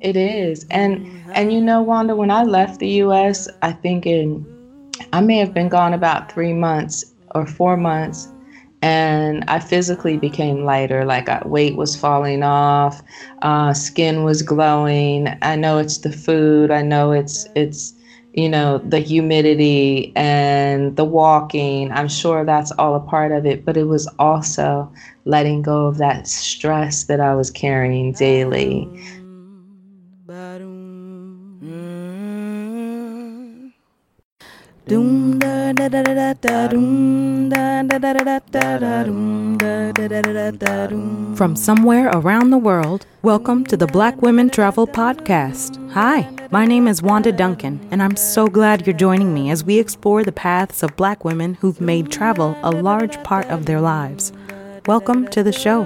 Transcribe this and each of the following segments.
It is. And and you know, Wanda, when I left the US, I think in I may have been gone about three months or four months and I physically became lighter. Like weight was falling off, uh, skin was glowing. I know it's the food. I know it's it's you know the humidity and the walking. I'm sure that's all a part of it, but it was also letting go of that stress that I was carrying daily. From somewhere around the world, welcome to the Black Women Travel Podcast. Hi, my name is Wanda Duncan, and I'm so glad you're joining me as we explore the paths of black women who've made travel a large part of their lives. Welcome to the show.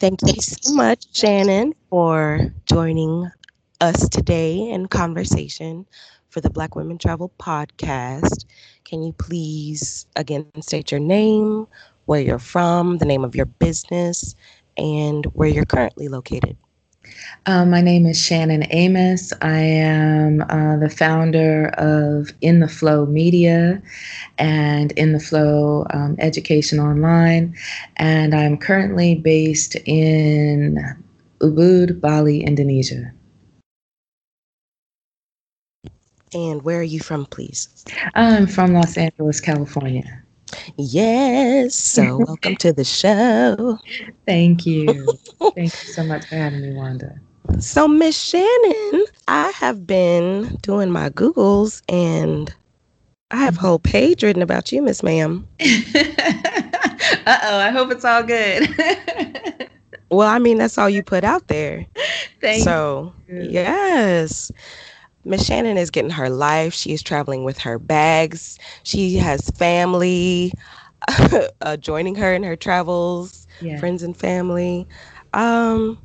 Thank you so much, Shannon, for joining us today in conversation for the Black Women Travel Podcast. Can you please again state your name, where you're from, the name of your business, and where you're currently located? Um, my name is Shannon Amos. I am uh, the founder of In the Flow Media and In the Flow um, Education Online, and I'm currently based in Ubud, Bali, Indonesia. And where are you from, please? I'm from Los Angeles, California. Yes. So, welcome to the show. Thank you. Thank you so much for having me, Wanda. So, Miss Shannon, I have been doing my Googles and I have a whole page written about you, Miss Ma'am. uh oh, I hope it's all good. well, I mean, that's all you put out there. Thank so, you. yes. Miss Shannon is getting her life. She is traveling with her bags. She has family uh, joining her in her travels, yeah. friends and family. Um,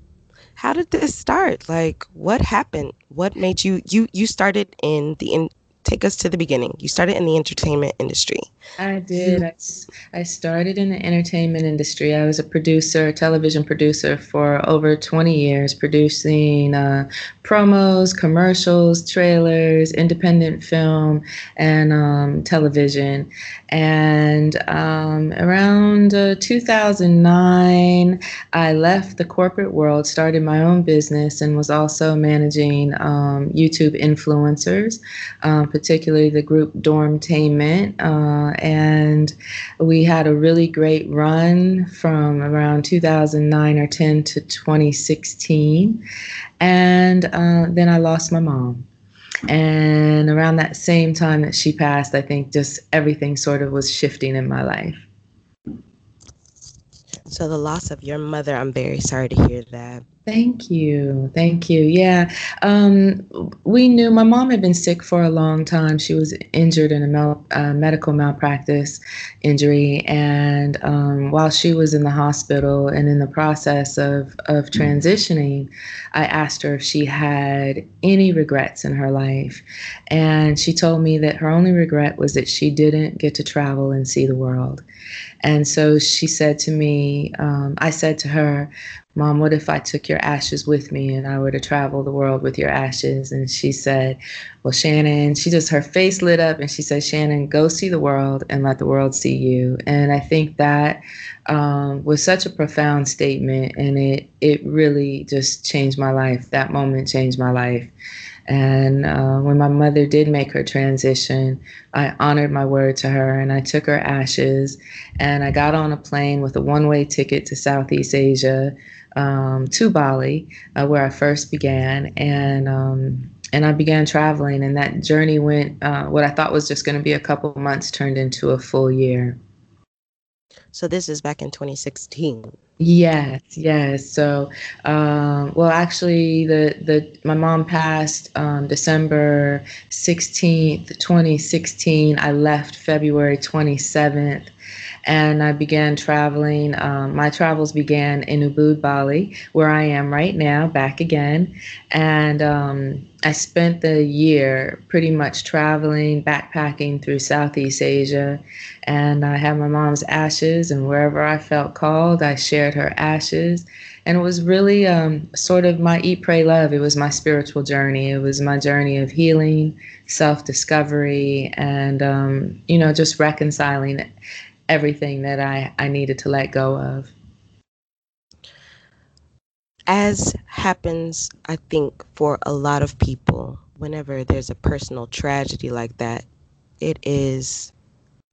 how did this start? Like, what happened? What made you you you started in the in take us to the beginning. You started in the entertainment industry. I did. I, I started in the entertainment industry. I was a producer, a television producer for over 20 years, producing uh, promos, commercials, trailers, independent film, and um, television. And um, around uh, 2009, I left the corporate world, started my own business, and was also managing um, YouTube influencers. Um, particularly the group Dormtainment. Uh, and we had a really great run from around 2009 or 10 to 2016. And uh, then I lost my mom. And around that same time that she passed, I think just everything sort of was shifting in my life. So, the loss of your mother, I'm very sorry to hear that. Thank you. Thank you. Yeah. Um, we knew my mom had been sick for a long time. She was injured in a mal- uh, medical malpractice injury. And um, while she was in the hospital and in the process of, of transitioning, I asked her if she had any regrets in her life. And she told me that her only regret was that she didn't get to travel and see the world. And so she said to me, um, I said to her, Mom, what if I took your ashes with me and I were to travel the world with your ashes? And she said, Well, Shannon, she just, her face lit up and she said, Shannon, go see the world and let the world see you. And I think that um, was such a profound statement and it, it really just changed my life. That moment changed my life. And uh, when my mother did make her transition, I honored my word to her and I took her ashes and I got on a plane with a one way ticket to Southeast Asia um, to Bali, uh, where I first began. And um, and I began traveling, and that journey went. Uh, what I thought was just going to be a couple months turned into a full year. So this is back in 2016. Yes, yes. So, um, well, actually, the the my mom passed um, December sixteenth, twenty sixteen. I left February twenty seventh, and I began traveling. Um, my travels began in Ubud, Bali, where I am right now, back again. And um, I spent the year pretty much traveling, backpacking through Southeast Asia. And I had my mom's ashes, and wherever I felt called, I shared her ashes. And it was really um, sort of my eat, pray, love. It was my spiritual journey. It was my journey of healing, self discovery, and, um, you know, just reconciling everything that I, I needed to let go of. As happens, I think, for a lot of people, whenever there's a personal tragedy like that, it is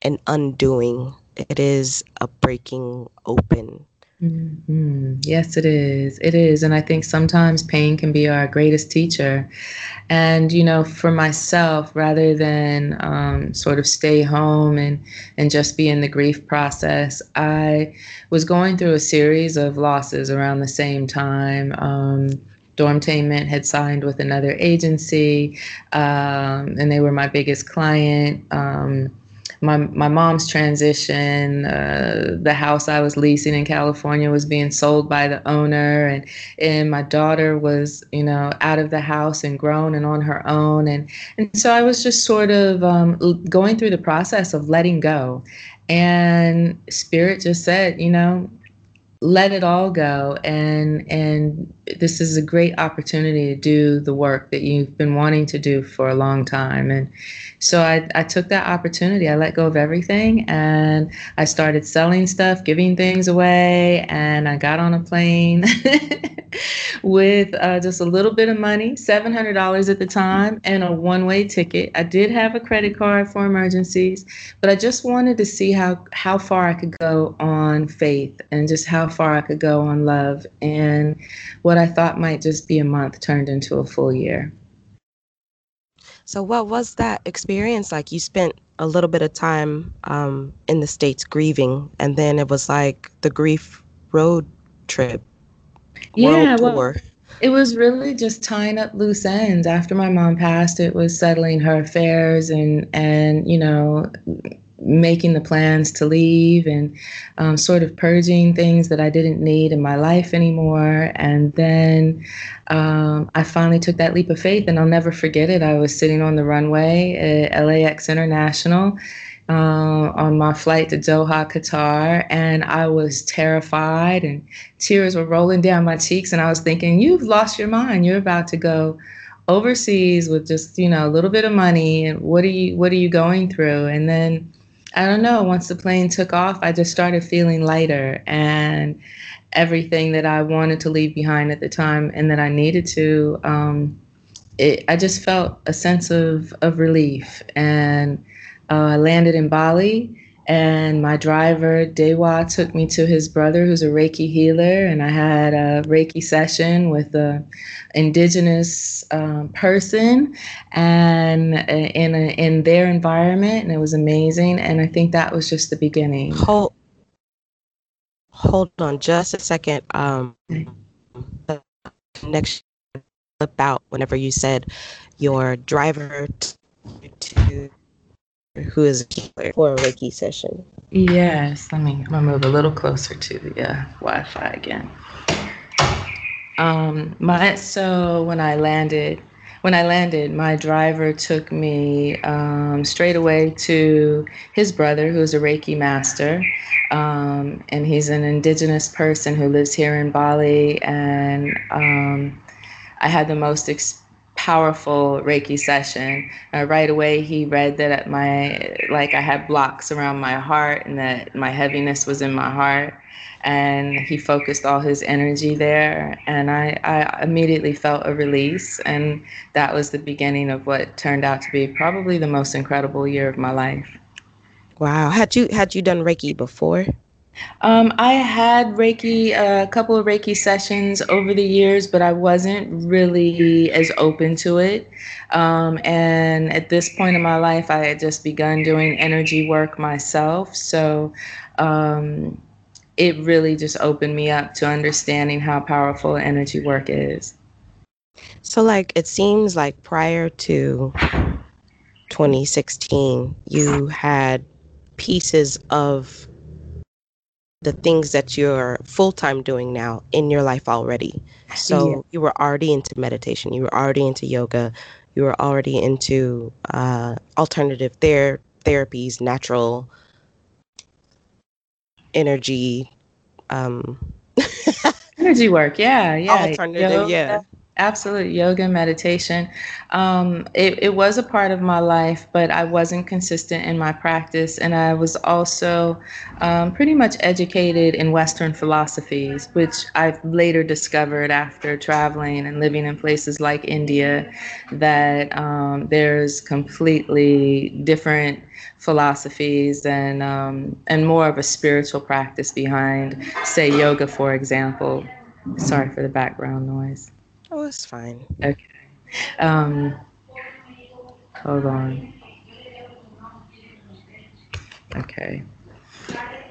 an undoing, it is a breaking open Mm-hmm. Yes, it is. It is. And I think sometimes pain can be our greatest teacher. And, you know, for myself, rather than um, sort of stay home and, and just be in the grief process, I was going through a series of losses around the same time. Um, Dormtainment had signed with another agency, um, and they were my biggest client. Um, my my mom's transition, uh, the house I was leasing in California was being sold by the owner, and and my daughter was you know out of the house and grown and on her own, and and so I was just sort of um, going through the process of letting go, and spirit just said, you know, let it all go and and this is a great opportunity to do the work that you've been wanting to do for a long time. And so I, I took that opportunity. I let go of everything and i started selling stuff giving things away and i got on a plane with uh, just a little bit of money $700 at the time and a one-way ticket. I did have a credit card for emergencies but i just wanted to see how how far i could go on faith and just how far i could go on love and what i thought might just be a month turned into a full year. So what was that experience like? You spent a little bit of time um, in the states grieving and then it was like the grief road trip yeah, well, it was really just tying up loose ends. After my mom passed, it was settling her affairs and and you know making the plans to leave and um, sort of purging things that I didn't need in my life anymore. And then um, I finally took that leap of faith, and I'll never forget it. I was sitting on the runway at LAX International uh, on my flight to Doha, Qatar, and I was terrified, and tears were rolling down my cheeks. And I was thinking, "You've lost your mind. You're about to go overseas with just you know a little bit of money, and what are you what are you going through?" And then I don't know. Once the plane took off, I just started feeling lighter, and everything that I wanted to leave behind at the time, and that I needed to. Um, it, I just felt a sense of, of relief and uh, I landed in Bali, and my driver Dewa took me to his brother, who's a Reiki healer, and I had a Reiki session with a indigenous um, person, and uh, in a, in their environment, and it was amazing. And I think that was just the beginning. Hold, hold on, just a second. Um, connection out whenever you said your driver to who is for a Reiki session. Yes, let me, I'm gonna move a little closer to the uh, Wi-Fi again. Um, my so when I landed, when I landed, my driver took me um, straight away to his brother, who's a Reiki master, um, and he's an indigenous person who lives here in Bali. And um, I had the most experience powerful Reiki session. Uh, right away, he read that my like I had blocks around my heart and that my heaviness was in my heart. And he focused all his energy there, and I, I immediately felt a release, and that was the beginning of what turned out to be probably the most incredible year of my life. Wow, had you had you done Reiki before? Um, I had Reiki, a couple of Reiki sessions over the years, but I wasn't really as open to it. Um, and at this point in my life, I had just begun doing energy work myself. So um, it really just opened me up to understanding how powerful energy work is. So, like, it seems like prior to 2016, you had pieces of the things that you're full time doing now in your life already. So yeah. you were already into meditation, you were already into yoga, you were already into uh, alternative ther- therapies, natural energy. Um, energy work, yeah, yeah. Alternative, yoga, yeah absolutely yoga meditation. Um, it, it was a part of my life but i wasn't consistent in my practice and i was also um, pretty much educated in western philosophies which i've later discovered after traveling and living in places like india that um, there's completely different philosophies and um, and more of a spiritual practice behind say yoga for example. Sorry for the background noise Oh, it's fine. Okay. Um, hold on. Okay.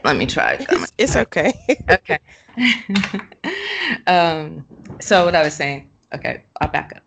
Let me try. It's, it's okay. okay. um, so what I was saying. Okay, I'll back up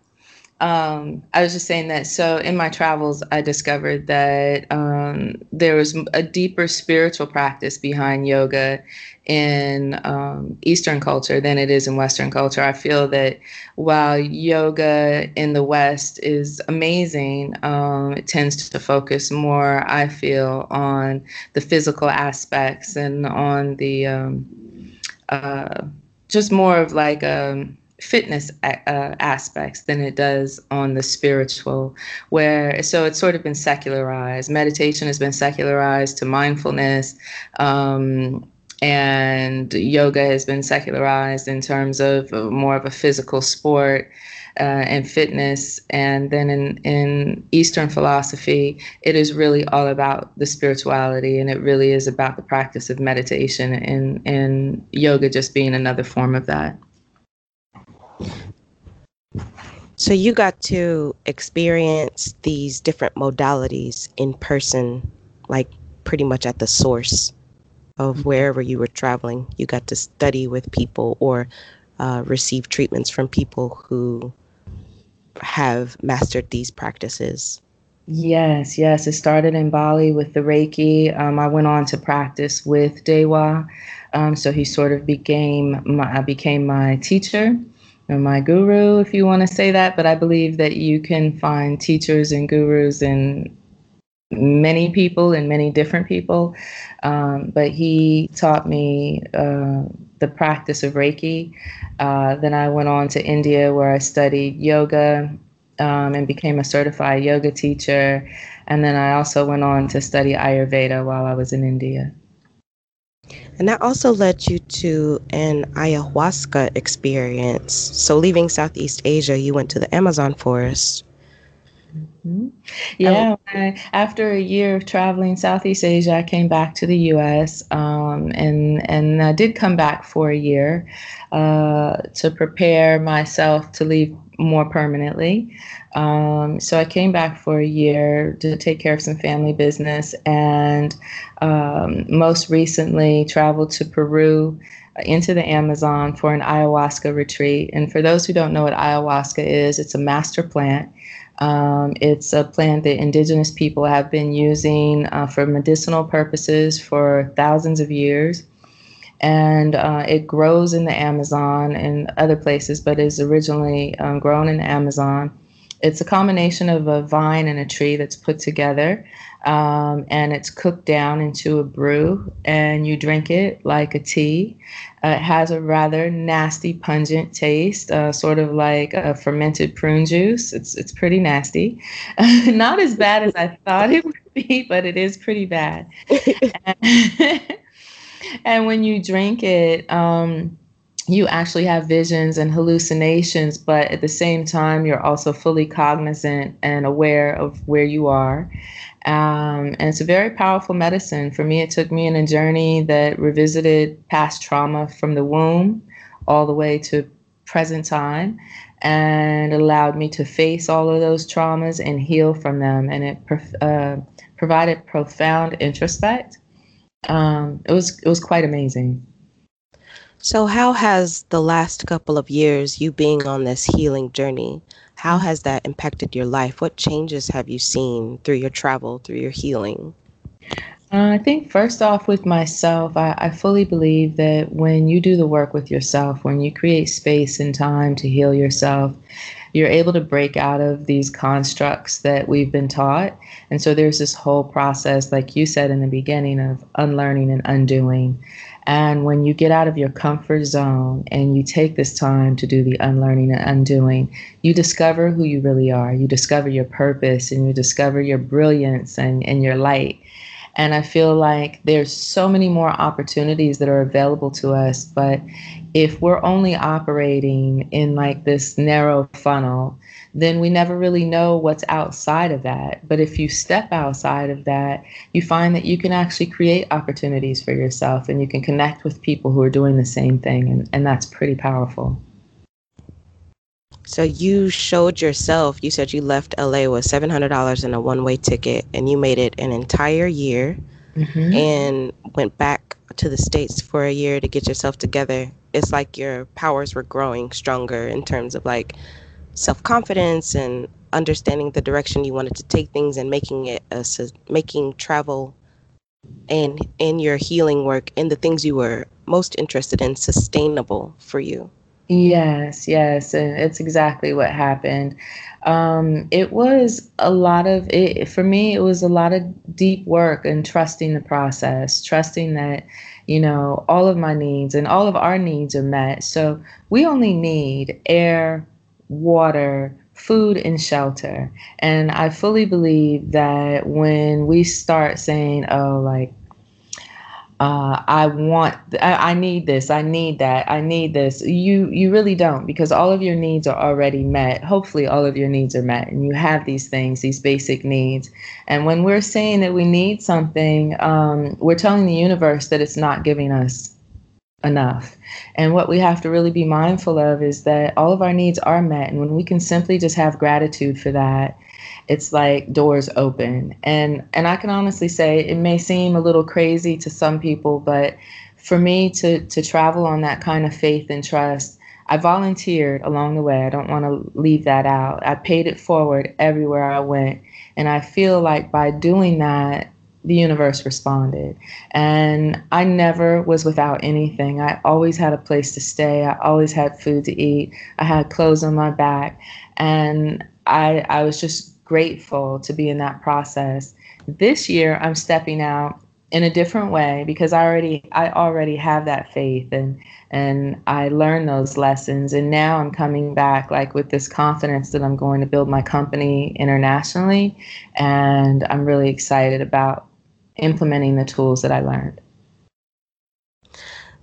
um, I was just saying that. So in my travels, I discovered that um, there was a deeper spiritual practice behind yoga in um, Eastern culture than it is in Western culture. I feel that while yoga in the West is amazing, um, it tends to focus more, I feel, on the physical aspects and on the um, uh, just more of like a um, fitness uh, aspects than it does on the spiritual where so it's sort of been secularized meditation has been secularized to mindfulness um, and yoga has been secularized in terms of more of a physical sport uh, and fitness. And then in, in Eastern philosophy, it is really all about the spirituality and it really is about the practice of meditation and, and yoga just being another form of that. So you got to experience these different modalities in person, like pretty much at the source of mm-hmm. wherever you were traveling. You got to study with people or uh, receive treatments from people who have mastered these practices. Yes, yes. It started in Bali with the Reiki. Um, I went on to practice with Dewa, um, so he sort of became my became my teacher my guru, if you want to say that. But I believe that you can find teachers and gurus in many people and many different people. Um, but he taught me uh, the practice of Reiki. Uh, then I went on to India where I studied yoga um, and became a certified yoga teacher. And then I also went on to study Ayurveda while I was in India. And that also led you to an ayahuasca experience. So, leaving Southeast Asia, you went to the Amazon forest. Mm-hmm. Yeah, I, after a year of traveling Southeast Asia, I came back to the U.S. Um, and and I did come back for a year uh, to prepare myself to leave more permanently. Um, so I came back for a year to take care of some family business, and um, most recently traveled to Peru uh, into the Amazon for an ayahuasca retreat. And for those who don't know what ayahuasca is, it's a master plant. Um, it's a plant that indigenous people have been using uh, for medicinal purposes for thousands of years and uh, it grows in the Amazon and other places, but is originally um, grown in the Amazon. It's a combination of a vine and a tree that's put together, um, and it's cooked down into a brew, and you drink it like a tea. Uh, it has a rather nasty, pungent taste, uh, sort of like a fermented prune juice. It's it's pretty nasty, not as bad as I thought it would be, but it is pretty bad. and when you drink it, um, you actually have visions and hallucinations, but at the same time, you're also fully cognizant and aware of where you are. Um, and it's a very powerful medicine. For me, it took me in a journey that revisited past trauma from the womb all the way to present time and allowed me to face all of those traumas and heal from them. And it uh, provided profound introspect. Um, it was it was quite amazing. So, how has the last couple of years, you being on this healing journey, how has that impacted your life? What changes have you seen through your travel, through your healing? Uh, I think first off with myself, I, I, fully believe that when you do the work with yourself, when you create space and time to heal yourself, you're able to break out of these constructs that we've been taught. And so there's this whole process, like you said in the beginning, of unlearning and undoing. And when you get out of your comfort zone and you take this time to do the unlearning and undoing, you discover who you really are. You discover your purpose and you discover your brilliance and, and your light. And I feel like there's so many more opportunities that are available to us. But if we're only operating in like this narrow funnel, then we never really know what's outside of that. But if you step outside of that, you find that you can actually create opportunities for yourself and you can connect with people who are doing the same thing. And, and that's pretty powerful. So you showed yourself, you said you left LA with $700 in a one way ticket and you made it an entire year mm-hmm. and went back to the States for a year to get yourself together. It's like your powers were growing stronger in terms of like self confidence and understanding the direction you wanted to take things and making it a, making travel and in your healing work and the things you were most interested in sustainable for you. Yes, yes, and it's exactly what happened. Um, it was a lot of it for me. It was a lot of deep work and trusting the process, trusting that you know all of my needs and all of our needs are met. So we only need air, water, food, and shelter. And I fully believe that when we start saying, oh, like, uh, I want, I, I need this, I need that, I need this. You you really don't because all of your needs are already met. Hopefully, all of your needs are met, and you have these things, these basic needs. And when we're saying that we need something, um, we're telling the universe that it's not giving us enough. And what we have to really be mindful of is that all of our needs are met. And when we can simply just have gratitude for that, it's like doors open. And and I can honestly say it may seem a little crazy to some people, but for me to to travel on that kind of faith and trust, I volunteered along the way. I don't want to leave that out. I paid it forward everywhere I went. And I feel like by doing that, the universe responded. And I never was without anything. I always had a place to stay. I always had food to eat. I had clothes on my back. And I, I was just grateful to be in that process. This year, I'm stepping out in a different way because I already I already have that faith and and I learned those lessons and now I'm coming back like with this confidence that I'm going to build my company internationally and I'm really excited about implementing the tools that I learned.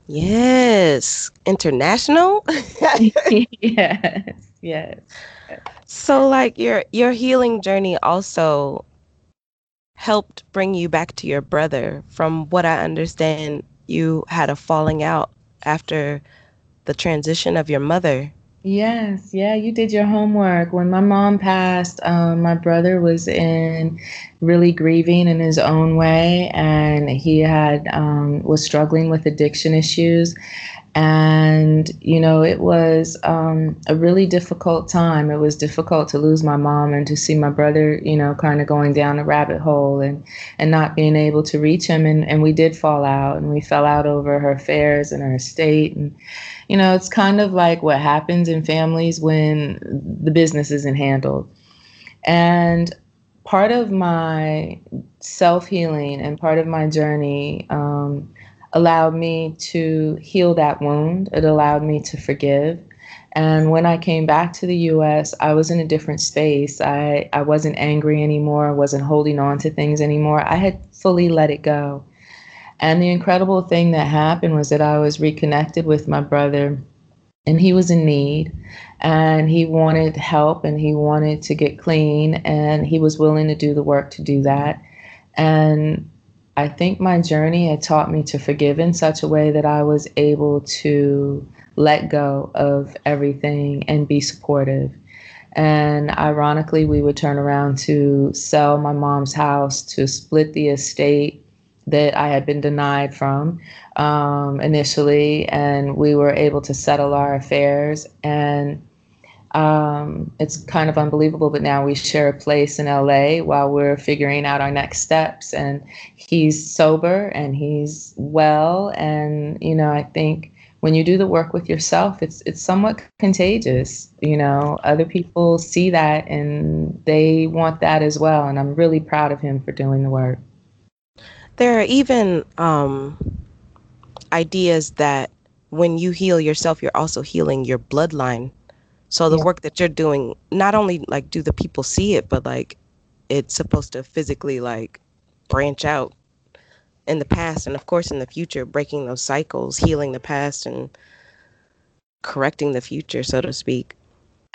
Yes, international. yes, yes. So like your your healing journey also helped bring you back to your brother. From what I understand, you had a falling out after the transition of your mother. Yes, yeah, you did your homework. When my mom passed, um, my brother was in really grieving in his own way, and he had um, was struggling with addiction issues. And you know, it was um, a really difficult time. It was difficult to lose my mom and to see my brother, you know, kind of going down a rabbit hole and and not being able to reach him. And and we did fall out, and we fell out over her affairs and her estate and you know, it's kind of like what happens in families when the business isn't handled. And part of my self healing and part of my journey um, allowed me to heal that wound. It allowed me to forgive. And when I came back to the US, I was in a different space. I, I wasn't angry anymore. I wasn't holding on to things anymore. I had fully let it go. And the incredible thing that happened was that I was reconnected with my brother and he was in need and he wanted help and he wanted to get clean and he was willing to do the work to do that. And i think my journey had taught me to forgive in such a way that i was able to let go of everything and be supportive. And ironically we would turn around to sell my mom's house to split the estate that I had been denied from um, initially, and we were able to settle our affairs. And um, it's kind of unbelievable, but now we share a place in LA while we're figuring out our next steps. And he's sober and he's well, and you know, I think when you do the work with yourself, it's it's somewhat contagious. You know, other people see that and they want that as well. And I'm really proud of him for doing the work. There are even um, ideas that when you heal yourself, you're also healing your bloodline. So the yeah. work that you're doing, not only like do the people see it, but like it's supposed to physically like branch out in the past and of course in the future, breaking those cycles, healing the past and correcting the future, so to speak.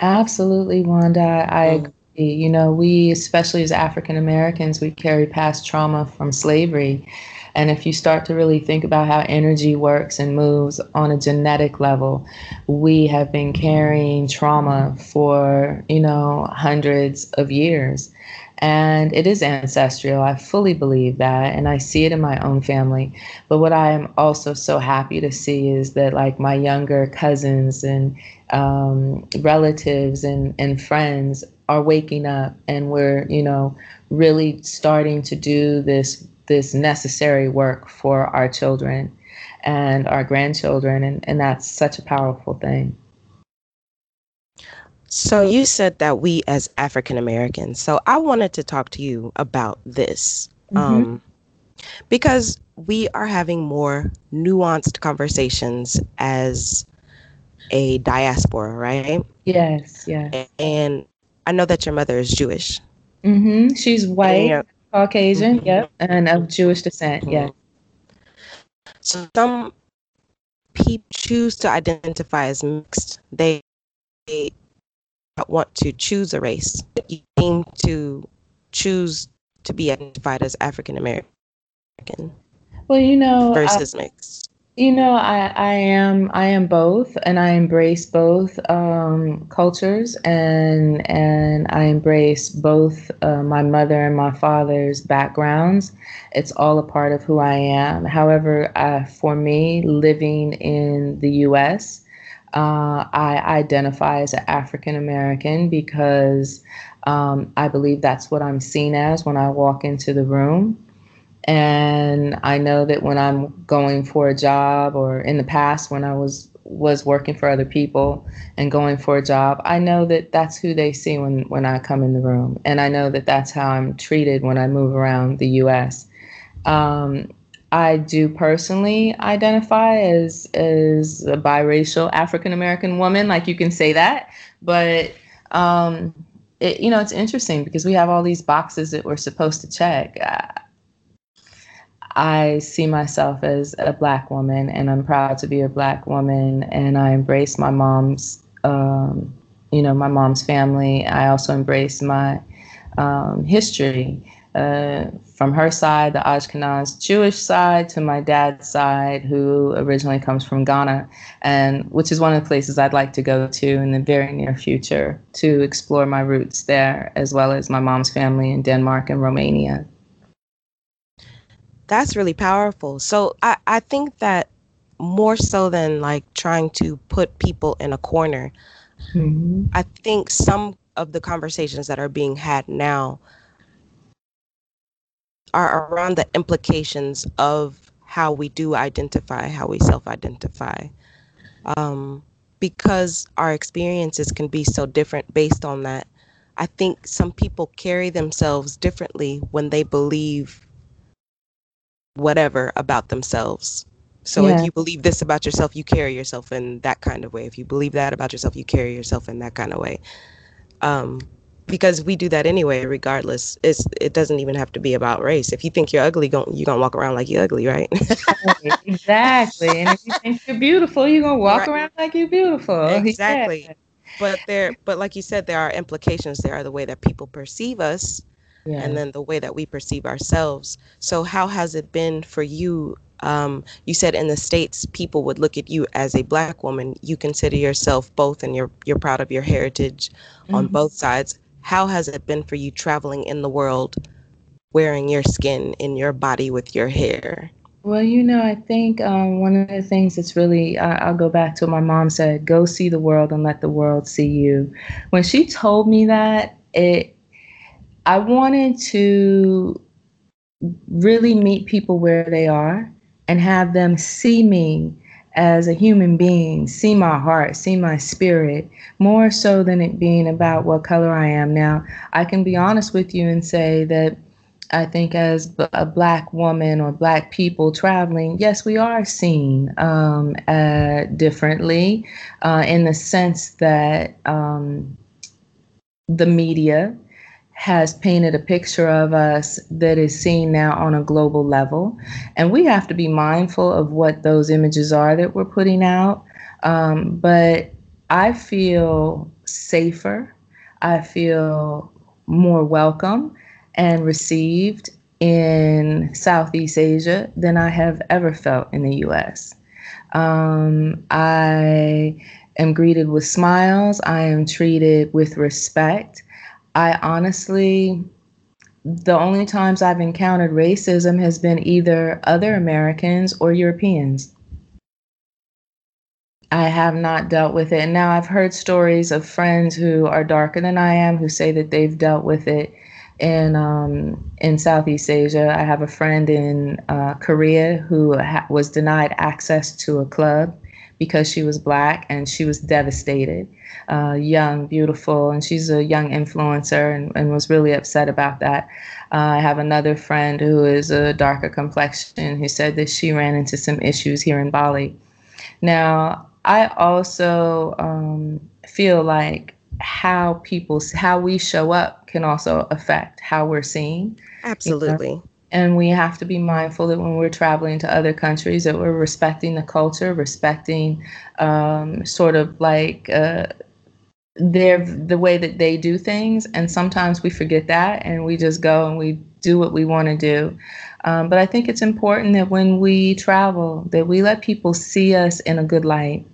Absolutely, Wanda. I mm. You know, we, especially as African Americans, we carry past trauma from slavery. And if you start to really think about how energy works and moves on a genetic level, we have been carrying trauma for, you know, hundreds of years. And it is ancestral. I fully believe that. And I see it in my own family. But what I am also so happy to see is that, like, my younger cousins and um, relatives and, and friends are waking up and we're, you know, really starting to do this this necessary work for our children and our grandchildren and, and that's such a powerful thing. So you said that we as African Americans. So I wanted to talk to you about this. Mm-hmm. Um, because we are having more nuanced conversations as a diaspora, right? Yes, yes. And I know that your mother is Jewish. Mm-hmm. She's white, Caucasian, mm-hmm. yep, and of Jewish descent, mm-hmm. yeah. So some people choose to identify as mixed. They, they want to choose a race. You aim to choose to be identified as African American. Well, you know, versus mixed. You know, I, I am I am both, and I embrace both um, cultures, and and I embrace both uh, my mother and my father's backgrounds. It's all a part of who I am. However, uh, for me, living in the U.S., uh, I identify as an African American because um, I believe that's what I'm seen as when I walk into the room. And I know that when I'm going for a job or in the past when I was was working for other people and going for a job, I know that that's who they see when when I come in the room, and I know that that's how I'm treated when I move around the U.S. Um, I do personally identify as as a biracial African American woman, like you can say that, but um, it, you know it's interesting because we have all these boxes that we're supposed to check. I see myself as a black woman, and I'm proud to be a black woman, and I embrace my mom's, um, you know, my mom's family. I also embrace my um, history. Uh, from her side, the Ashkenaz Jewish side, to my dad's side, who originally comes from Ghana, and which is one of the places I'd like to go to in the very near future to explore my roots there, as well as my mom's family in Denmark and Romania that's really powerful. So I, I think that more so than like trying to put people in a corner, mm-hmm. I think some of the conversations that are being had now are around the implications of how we do identify, how we self identify. Um, because our experiences can be so different based on that. I think some people carry themselves differently when they believe whatever about themselves. So yeah. if you believe this about yourself, you carry yourself in that kind of way. If you believe that about yourself, you carry yourself in that kind of way. Um, because we do that anyway regardless it's it doesn't even have to be about race if you think you're ugly going you're gonna walk around like you're ugly right exactly and if you think you're beautiful you're gonna walk right. around like you're beautiful exactly yeah. but there but like you said there are implications there are the way that people perceive us yeah. and then the way that we perceive ourselves. So how has it been for you? Um, you said in the states people would look at you as a black woman. You consider yourself both and you're you're proud of your heritage mm-hmm. on both sides. How has it been for you traveling in the world wearing your skin in your body with your hair? Well you know i think um, one of the things that's really i'll go back to what my mom said go see the world and let the world see you. When she told me that it i wanted to really meet people where they are and have them see me as a human being, see my heart, see my spirit, more so than it being about what color I am. Now, I can be honest with you and say that I think as a black woman or black people traveling, yes, we are seen um, uh, differently uh, in the sense that um, the media has painted a picture of us that is seen now on a global level. And we have to be mindful of what those images are that we're putting out. Um, but I feel safer, I feel more welcome and received in Southeast Asia than I have ever felt in the US. Um, I am greeted with smiles, I am treated with respect. I honestly, the only times I've encountered racism has been either other Americans or Europeans. I have not dealt with it. And now I've heard stories of friends who are darker than I am who say that they've dealt with it in um, in Southeast Asia. I have a friend in uh, Korea who ha- was denied access to a club because she was black and she was devastated. Uh, young, beautiful, and she's a young influencer and, and was really upset about that. Uh, I have another friend who is a darker complexion who said that she ran into some issues here in Bali. Now, I also um, feel like how people, how we show up can also affect how we're seen. Absolutely. And we have to be mindful that when we're traveling to other countries that we're respecting the culture respecting um, sort of like uh, their the way that they do things. And sometimes we forget that and we just go and we do what we want to do. Um, but i think it's important that when we travel that we let people see us in a good light.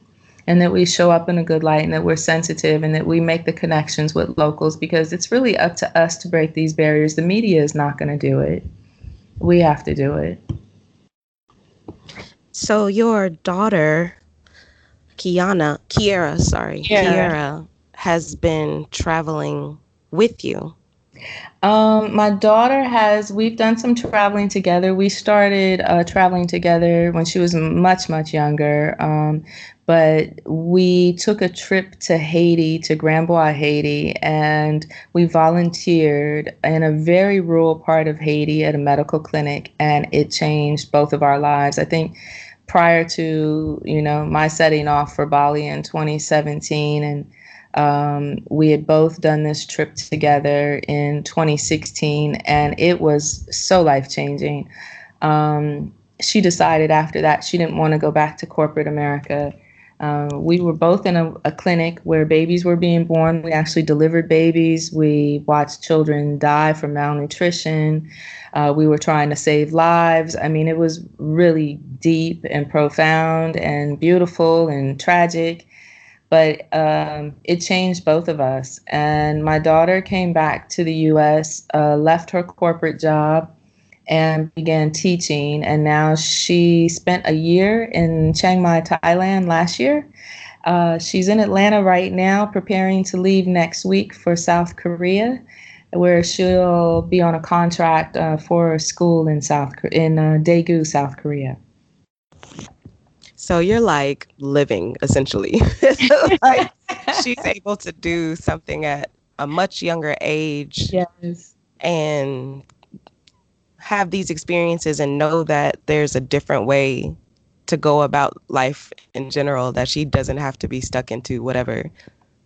And that we show up in a good light and that we're sensitive and that we make the connections with locals because it's really up to us to break these barriers. The media is not going to do it we have to do it. So your daughter, Kiana, Kiera, sorry, yeah. Kiera, has been traveling with you. Um, my daughter has. We've done some traveling together. We started uh, traveling together when she was much, much younger. Um, but we took a trip to Haiti, to Grand Bois, Haiti, and we volunteered in a very rural part of Haiti at a medical clinic, and it changed both of our lives. I think prior to you know my setting off for Bali in 2017, and um, we had both done this trip together in 2016, and it was so life changing. Um, she decided after that she didn't want to go back to corporate America uh, we were both in a, a, clinic where babies were being born. We actually delivered babies. We watched children die from malnutrition. Uh, we were trying to save lives. I mean, it was really deep and profound and beautiful and tragic. But um, it changed both of us. And my daughter came back to the US, uh, left her corporate job, and began teaching. And now she spent a year in Chiang Mai, Thailand last year. Uh, she's in Atlanta right now, preparing to leave next week for South Korea, where she'll be on a contract uh, for a school in South in uh, Daegu, South Korea. So you're like living essentially. like she's able to do something at a much younger age. Yes. And have these experiences and know that there's a different way to go about life in general that she doesn't have to be stuck into whatever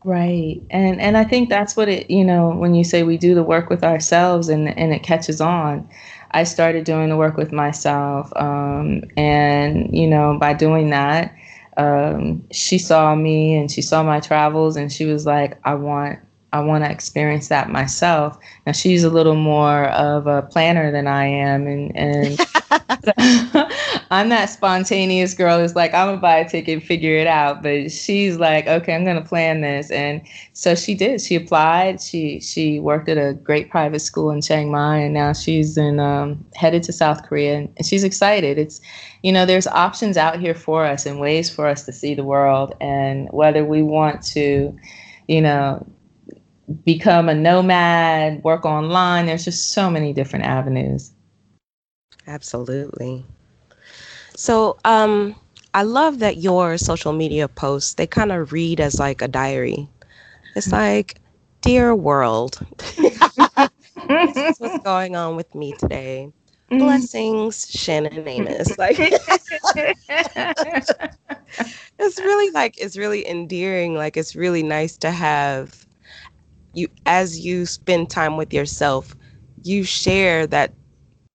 Right. And and I think that's what it, you know, when you say we do the work with ourselves and and it catches on. I started doing the work with myself. Um, and, you know, by doing that, um, she saw me and she saw my travels and she was like, I want I want to experience that myself. Now she's a little more of a planner than I am, and and I'm that spontaneous girl who's like, I'm gonna buy a ticket, figure it out. But she's like, okay, I'm gonna plan this, and so she did. She applied. She she worked at a great private school in Chiang Mai, and now she's in um, headed to South Korea, and she's excited. It's you know, there's options out here for us and ways for us to see the world, and whether we want to, you know become a nomad, work online. There's just so many different avenues. Absolutely. So, um, I love that your social media posts, they kind of read as like a diary. It's like, Dear world, this is what's going on with me today. Mm-hmm. Blessings, Shannon Amos. Like, it's really like, it's really endearing. Like, it's really nice to have you as you spend time with yourself you share that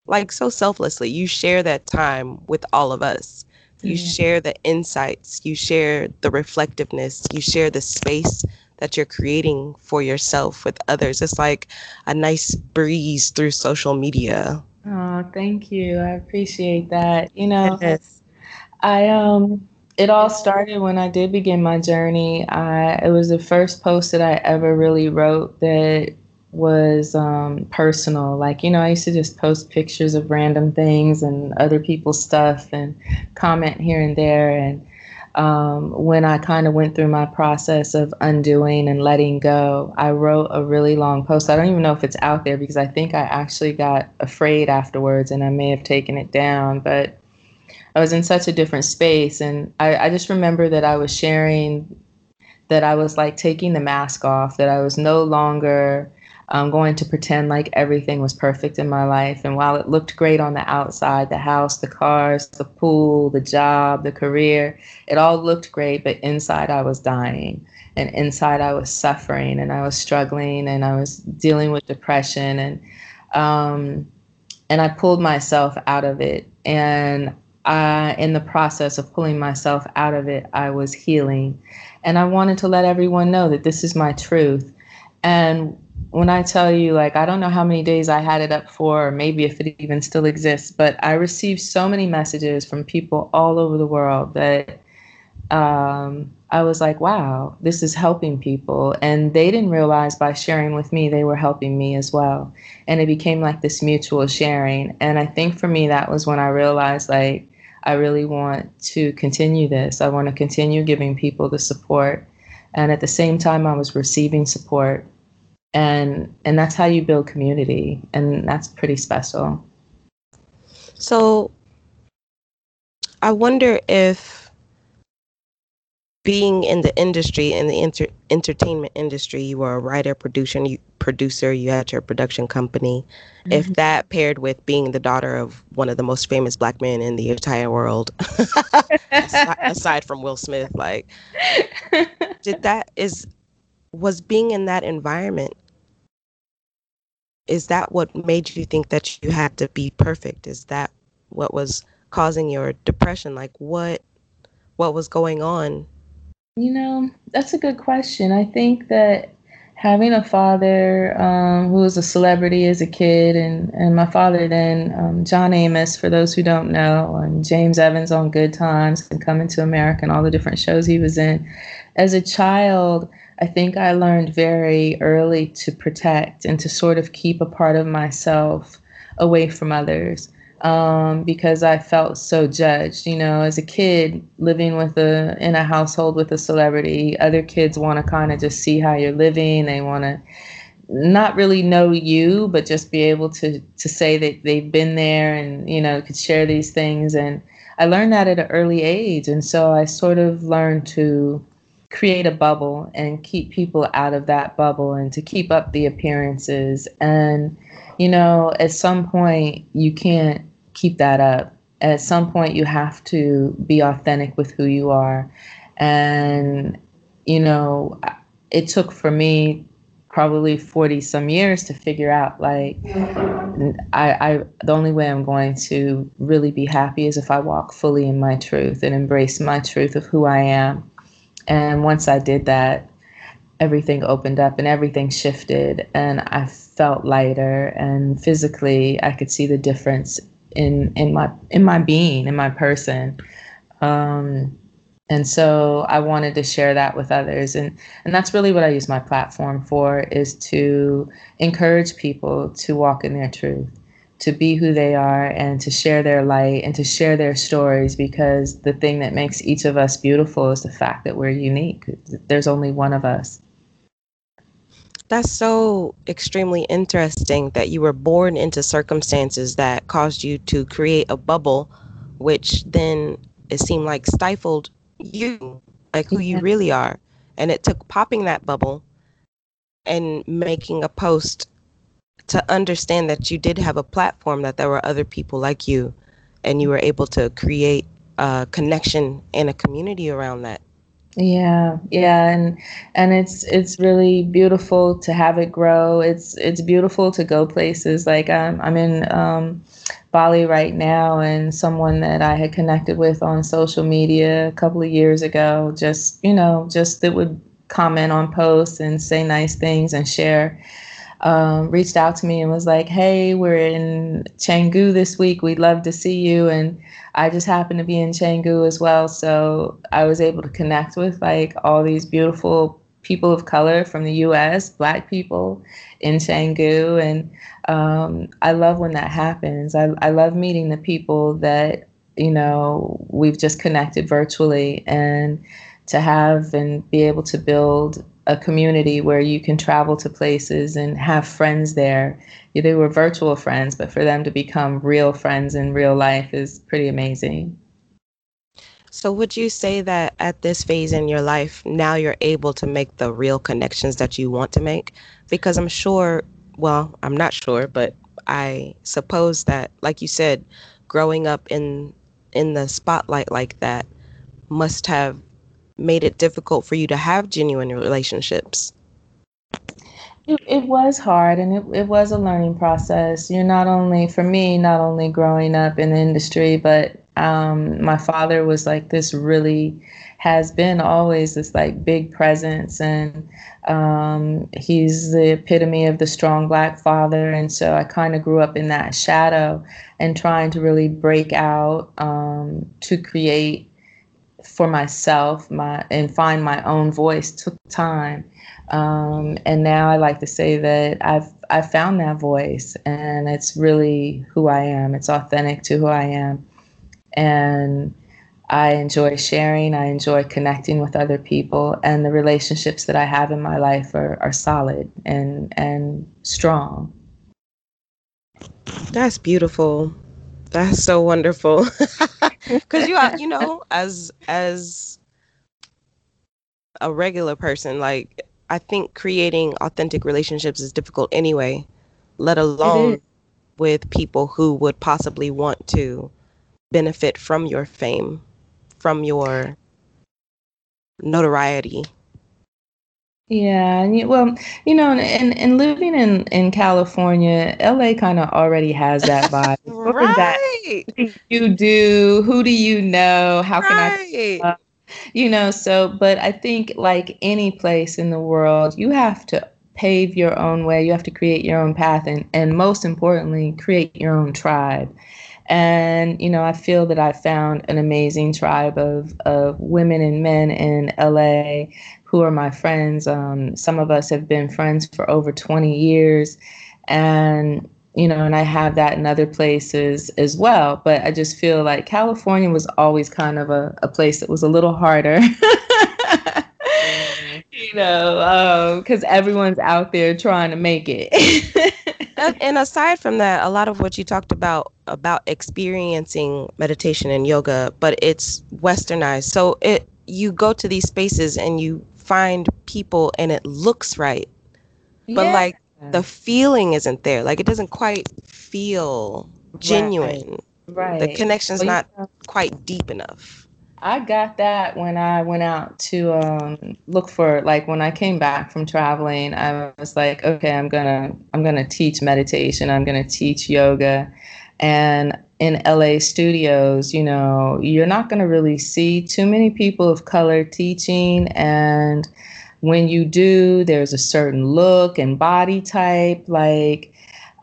like so selflessly you share that time with all of us. You share the insights you share the reflectiveness you share the space that you're creating for yourself with others. It's like a nice breeze through social media. Oh thank you. I appreciate that. You know yes. i um it all started when I did begin my journey. I, it was the first post that I ever really wrote that was um, personal. Like, you know, I used to just post pictures of random things and other people's stuff and comment here and there. And um, when I kind of went through my process of undoing and letting go, I wrote a really long post. I don't even know if it's out there because I think I actually got afraid afterwards and I may have taken it down. But I was in such a different space. And I, I just remember that I was sharing that I was like taking the mask off, that I was no longer um, going to pretend like everything was perfect in my life. And while it looked great on the outside, the house, the cars, the pool, the job, the career, it all looked great. But inside, I was dying. And inside, I was suffering and I was struggling and I was dealing with depression. And, um, and I pulled myself out of it. And uh, in the process of pulling myself out of it, I was healing. And I wanted to let everyone know that this is my truth. And when I tell you, like, I don't know how many days I had it up for, or maybe if it even still exists, but I received so many messages from people all over the world that um, I was like, wow, this is helping people. And they didn't realize by sharing with me, they were helping me as well. And it became like this mutual sharing. And I think for me, that was when I realized, like, I really want to continue this. I want to continue giving people the support. And at the same time, I was receiving support. And, and that's how you build community. And that's pretty special. So I wonder if being in the industry in the inter- entertainment industry you were a writer producer you producer you had your production company. Mm-hmm. if that paired with being the daughter of one of the most famous black men in the entire world aside, aside from will smith like did that is was being in that environment is that what made you think that you had to be perfect? Is that what was causing your depression? Like what what was going on you know, that's a good question. I think that having a father um, who was a celebrity as a kid, and, and my father then, um, John Amos, for those who don't know, and James Evans on Good Times and Coming to America and all the different shows he was in. As a child, I think I learned very early to protect and to sort of keep a part of myself away from others um, because I felt so judged. You know, as a kid living with a in a household with a celebrity, other kids want to kind of just see how you're living. They want to not really know you, but just be able to to say that they've been there and you know could share these things. And I learned that at an early age, and so I sort of learned to create a bubble and keep people out of that bubble and to keep up the appearances and you know at some point you can't keep that up. At some point, you have to be authentic with who you are. And, you know, it took for me probably 40 some years to figure out like I, I the only way i'm going to really be happy is if i walk fully in my truth and embrace my truth of who i am and once i did that everything opened up and everything shifted and i felt lighter and physically i could see the difference in in my in my being in my person. Um, and so i wanted to share that with others. And and that's really what i use my platform for is to encourage people to walk in their truth to be who they are and to share their light and to share their stories because the thing that makes each of us beautiful is the fact that we're unique. There's only one of us that's so extremely interesting that you were born into circumstances that caused you to create a bubble which then it seemed like stifled you, like who you really are. And it took popping that bubble and making a post to understand that you did have a platform, that there were other people like you, and you were able to create a connection and a community around that. Yeah, yeah, and and it's it's really beautiful to have it grow. It's it's beautiful to go places. Like I'm I'm in um, Bali right now, and someone that I had connected with on social media a couple of years ago, just you know, just that would comment on posts and say nice things and share. Um, reached out to me and was like, "Hey, we're in Canggu this week. We'd love to see you." And I just happened to be in Canggu as well, so I was able to connect with like all these beautiful people of color from the U.S., Black people in Canggu, and um, I love when that happens. I, I love meeting the people that, you know, we've just connected virtually and to have and be able to build a community where you can travel to places and have friends there. They were virtual friends, but for them to become real friends in real life is pretty amazing. So, would you say that at this phase in your life, now you're able to make the real connections that you want to make? Because I'm sure well, I'm not sure, but I suppose that, like you said, growing up in in the spotlight like that must have made it difficult for you to have genuine relationships. It, it was hard and it, it was a learning process. You're not only, for me, not only growing up in the industry, but um, my father was like this really has been always this like big presence and um, he's the epitome of the strong black father and so i kind of grew up in that shadow and trying to really break out um, to create for myself my and find my own voice took time um, and now i like to say that i've i found that voice and it's really who i am it's authentic to who i am and I enjoy sharing. I enjoy connecting with other people, and the relationships that I have in my life are, are solid and and strong. That's beautiful. That's so wonderful. Because you are, you know, as as a regular person, like I think creating authentic relationships is difficult anyway, let alone with people who would possibly want to benefit from your fame from your notoriety. Yeah, and well, you know, and and living in in California, LA kind of already has that vibe. right. That you do? Who do you know? How can right. I? Uh, you know, so but I think like any place in the world, you have to pave your own way. You have to create your own path, and and most importantly, create your own tribe. And, you know, I feel that I found an amazing tribe of, of women and men in LA who are my friends. Um, some of us have been friends for over 20 years. And, you know, and I have that in other places as well. But I just feel like California was always kind of a, a place that was a little harder. you know, because um, everyone's out there trying to make it. and aside from that, a lot of what you talked about about experiencing meditation and yoga, but it's westernized. So it you go to these spaces and you find people and it looks right. But yeah. like the feeling isn't there. Like it doesn't quite feel genuine. Right. right. The connection's well, not quite deep enough. I got that when I went out to um, look for like when I came back from traveling. I was like, okay, I'm gonna I'm gonna teach meditation. I'm gonna teach yoga, and in LA studios, you know, you're not gonna really see too many people of color teaching, and when you do, there's a certain look and body type, like.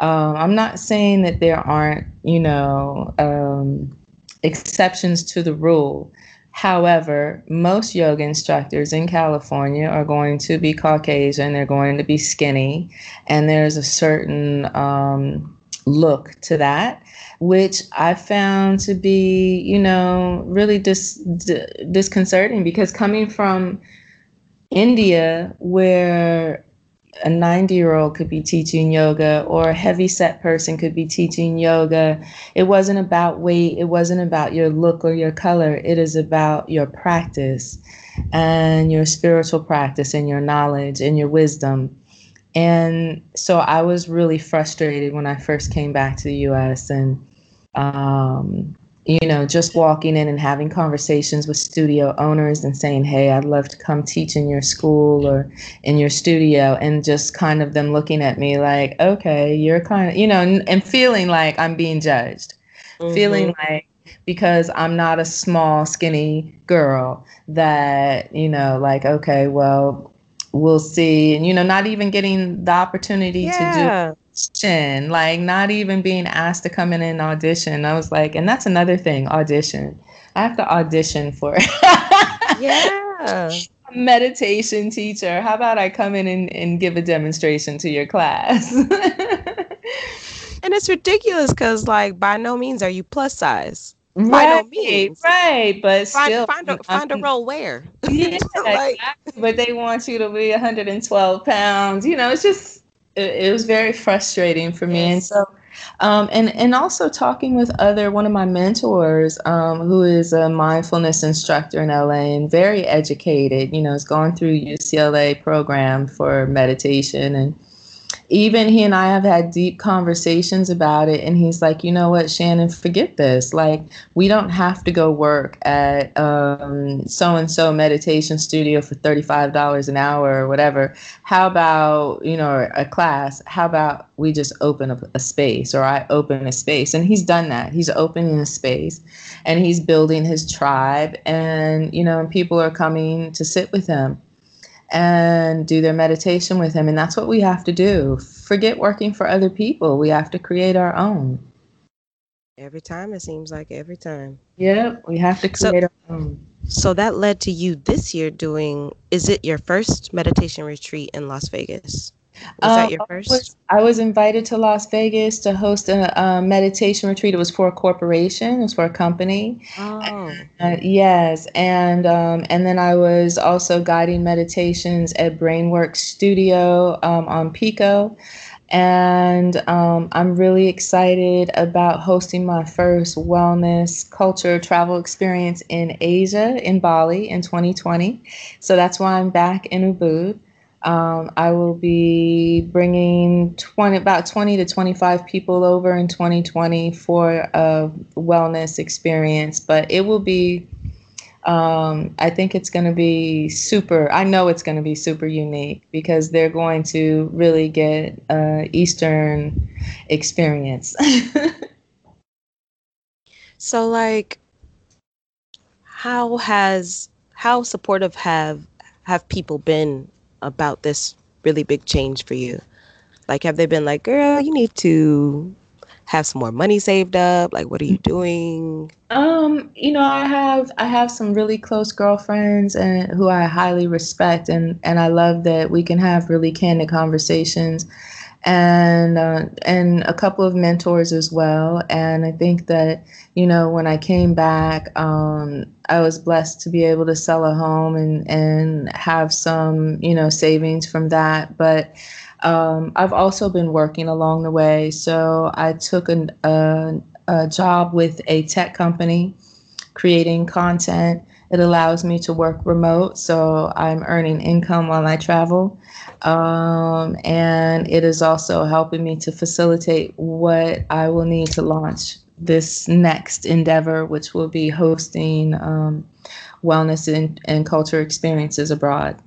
Um, I'm not saying that there aren't, you know, um, exceptions to the rule. However, most yoga instructors in California are going to be Caucasian, they're going to be skinny, and there's a certain um, look to that, which I found to be, you know, really dis- d- disconcerting because coming from India, where a 90 year old could be teaching yoga or a heavy set person could be teaching yoga. It wasn't about weight, it wasn't about your look or your color. It is about your practice and your spiritual practice and your knowledge and your wisdom. And so I was really frustrated when I first came back to the US and um, you know, just walking in and having conversations with studio owners and saying, Hey, I'd love to come teach in your school or in your studio, and just kind of them looking at me like, Okay, you're kind of, you know, and, and feeling like I'm being judged, mm-hmm. feeling like because I'm not a small, skinny girl that, you know, like, okay, well, we'll see. And, you know, not even getting the opportunity yeah. to do audition, like not even being asked to come in and audition. I was like, and that's another thing, audition. I have to audition for Yeah. meditation teacher. How about I come in and, and give a demonstration to your class? and it's ridiculous because like by no means are you plus size. Right, by no means. right, but find, still find a, find a role where. yeah, like, exactly. but they want you to be 112 pounds. You know, it's just it, it was very frustrating for me. Yes. And so, um, and and also talking with other one of my mentors, um, who is a mindfulness instructor in LA and very educated. You know, has gone through UCLA program for meditation and even he and I have had deep conversations about it. And he's like, you know what, Shannon, forget this. Like, we don't have to go work at so and so meditation studio for $35 an hour or whatever. How about, you know, a class? How about we just open a, a space or I open a space? And he's done that. He's opening a space and he's building his tribe. And, you know, people are coming to sit with him and do their meditation with him. And that's what we have to do. Forget working for other people. We have to create our own. Every time, it seems like every time. Yeah, we have to create so, our own. So that led to you this year doing, is it your first meditation retreat in Las Vegas? Was uh, that your first? I was, I was, invited to Las Vegas to host a, a, meditation retreat. It was for a corporation. It was for a company. Oh. Uh, yes, and um, and then I was also guiding meditations at Brainworks Studio um, on Pico. And um, I'm really excited about hosting my first wellness culture travel experience in Asia, in Bali, in 2020. So that's why I'm back in Ubud. Um, I will be bringing 20, about 20 to 25 people over in 2020 for a wellness experience, but it will be, um, I think it's going to be super, I know it's going to be super unique because they're going to really get a Eastern experience. so like, how has, how supportive have, have people been about this really big change for you? Like, have they been like, girl, you need to have some more money saved up? Like, what are you doing? Um, you know, I have I have some really close girlfriends and who I highly respect, and and I love that we can have really candid conversations and uh, and a couple of mentors as well. And I think that you know when I came back, um, I was blessed to be able to sell a home and and have some you know savings from that. But um, I've also been working along the way. So I took an, a, a job with a tech company creating content. It allows me to work remote, so I'm earning income while I travel. Um, and it is also helping me to facilitate what I will need to launch this next endeavor, which will be hosting um, wellness and, and culture experiences abroad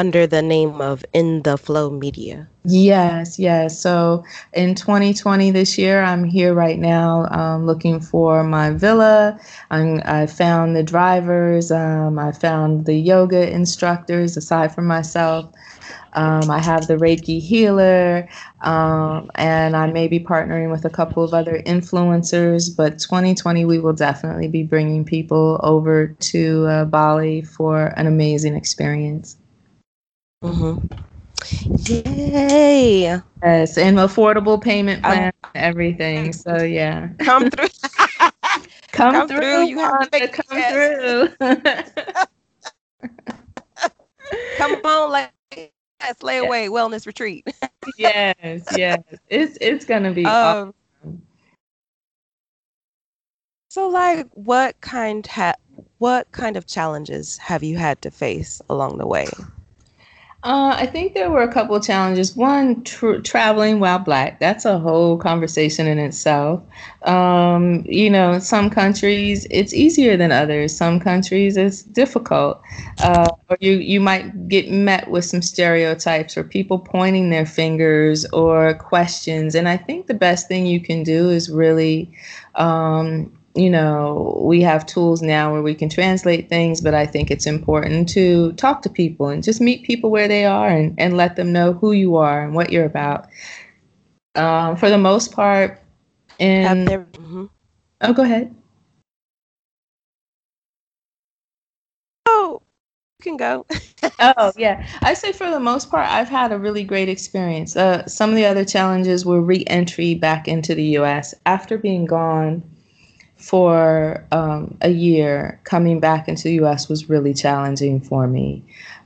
under the name of In the Flow Media. Yes, yes. So in 2020, this year, I'm here right now um, looking for my villa. I'm, I found the drivers, um, I found the yoga instructors aside from myself. Um, I have the Reiki healer, um, and I may be partnering with a couple of other influencers. But 2020, we will definitely be bringing people over to uh, Bali for an amazing experience. Mm-hmm. Yay! Yes, and affordable payment plan, um, everything. So yeah, come through. come, come, through. through. You have to come yes. through. come on, like yes, lay away yes. wellness retreat. yes, yes, it's it's gonna be. Um, awesome. So, like, what kind ha- what kind of challenges have you had to face along the way? Uh, I think there were a couple of challenges. One, tr- traveling while black. That's a whole conversation in itself. Um, you know, some countries it's easier than others. Some countries it's difficult. Uh, or you you might get met with some stereotypes or people pointing their fingers or questions. And I think the best thing you can do is really um, you know, we have tools now where we can translate things, but I think it's important to talk to people and just meet people where they are and, and let them know who you are and what you're about. Um, for the most part, and there, mm-hmm. oh, go ahead. Oh, you can go. oh yeah, I say for the most part, I've had a really great experience. Uh, some of the other challenges were re-entry back into the U.S. after being gone for um, a year, coming back into the US was really challenging for me.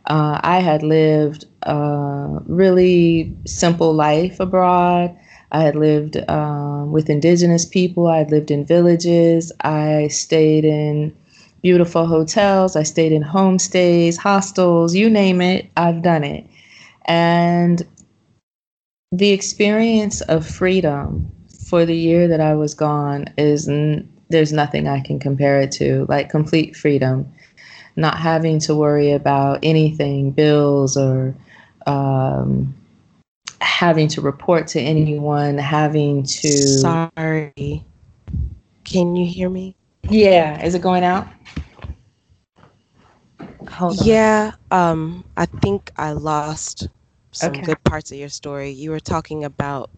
Uh, I had lived a really simple life abroad. I had lived um, with indigenous people. I had lived in villages. I stayed in beautiful hotels. I stayed in homestays, hostels, you name it, I've done it. And the experience of freedom for the year that I was gone is there's nothing I can compare it to. Like complete freedom, not having to worry about anything, bills or um, having to report to anyone, having to. Sorry. Can you hear me? Yeah. Is it going out? Hold on. Yeah. Um, I think I lost some okay. good parts of your story. You were talking about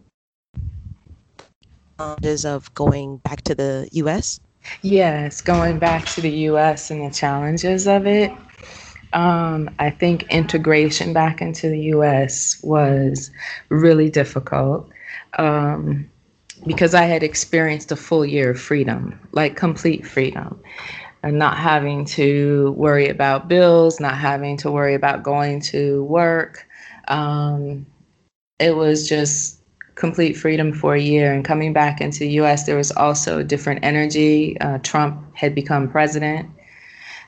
challenges of going back to the U.S.? Yes, going back to the U.S. and the challenges of it. Um, I think integration back into the U.S. was really difficult um, because I had experienced a full year of freedom, like complete freedom, and not having to worry about bills, not having to worry about going to work. Um, it was just complete freedom for a year and coming back into the US, there was also a different energy. Uh, Trump had become president.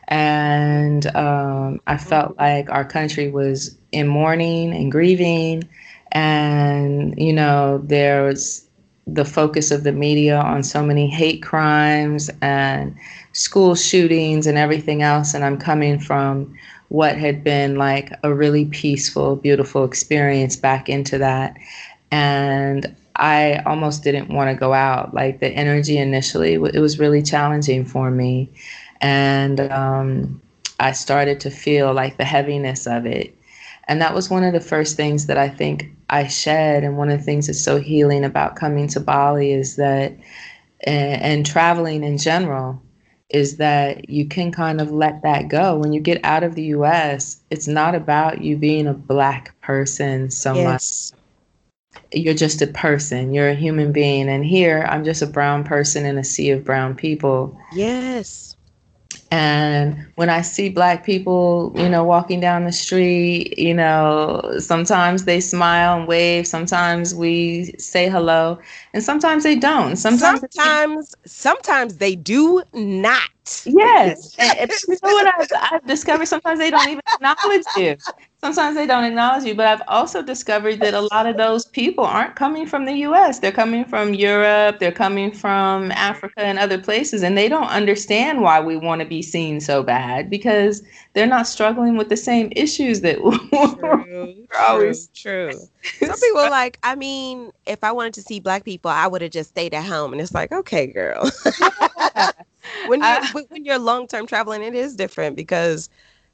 And um, I felt like our country was in mourning and grieving. And, you know, there was the focus of the media on so many hate crimes and school shootings and everything else. And I'm coming from what had been like a really peaceful, beautiful experience back into that and I almost didn't want to go out. Like the energy initially, it was really challenging for me. And um, I started to feel like the heaviness of it. And that was one of the first things that I think I shed. And one of the things that's so healing about coming to Bali is that, and, and traveling in general, is that you can kind of let that go. When you get out of the US, it's not about you being a black person so yes. much you're just a person you're a human being and here i'm just a brown person in a sea of brown people. Yes. And when i see black people you know walking down the street you know sometimes they smile and wave sometimes we say hello and sometimes they don't. Sometimes sometimes sometimes they do not Yes. and, you know what I've, I've discovered? Sometimes they don't even acknowledge you. Sometimes they don't acknowledge you. But I've also discovered that a lot of those people aren't coming from the US. They're coming from Europe, they're coming from Africa and other places. And they don't understand why we want to be seen so bad because they're not struggling with the same issues that true, we're always true. Some people are like, I mean, if I wanted to see black people, I would have just stayed at home. And it's like, okay, girl. When you're uh, when you're long term traveling, it is different because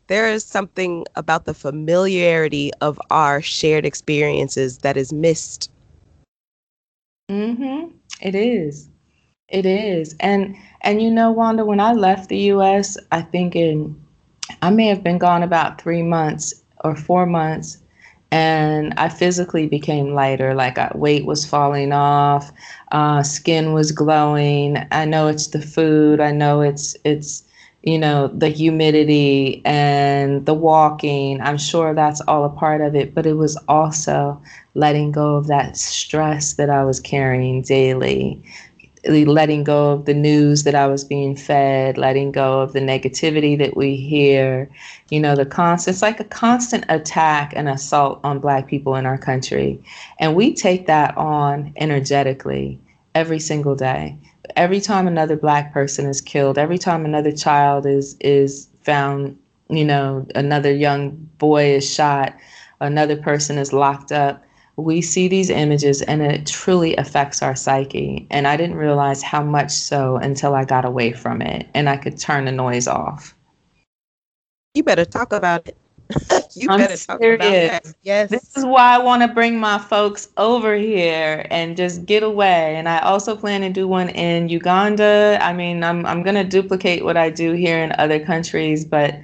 there is something about the familiarity of our shared experiences that is missed. Mm-hmm. It is. It is. And and you know, Wanda, when I left the US, I think in I may have been gone about 3 months or 4 months and I physically became lighter. Like I, weight was falling off, uh, skin was glowing. I know it's the food. I know it's it's you know the humidity and the walking. I'm sure that's all a part of it. But it was also letting go of that stress that I was carrying daily letting go of the news that I was being fed, letting go of the negativity that we hear, you know, the constant, it's like a constant attack and assault on Black people in our country. And we take that on energetically every single day. Every time another Black person is killed, every time another child is, is found, you know, another young boy is shot, another person is locked up we see these images and it truly affects our psyche. And I didn't realize how much so until I got away from it and I could turn the noise off. You better talk about it. you I'm better talk serious. about that. Yes. This is why I want to bring my folks over here and just get away. And I also plan to do one in Uganda. I mean, I'm I'm gonna duplicate what I do here in other countries, but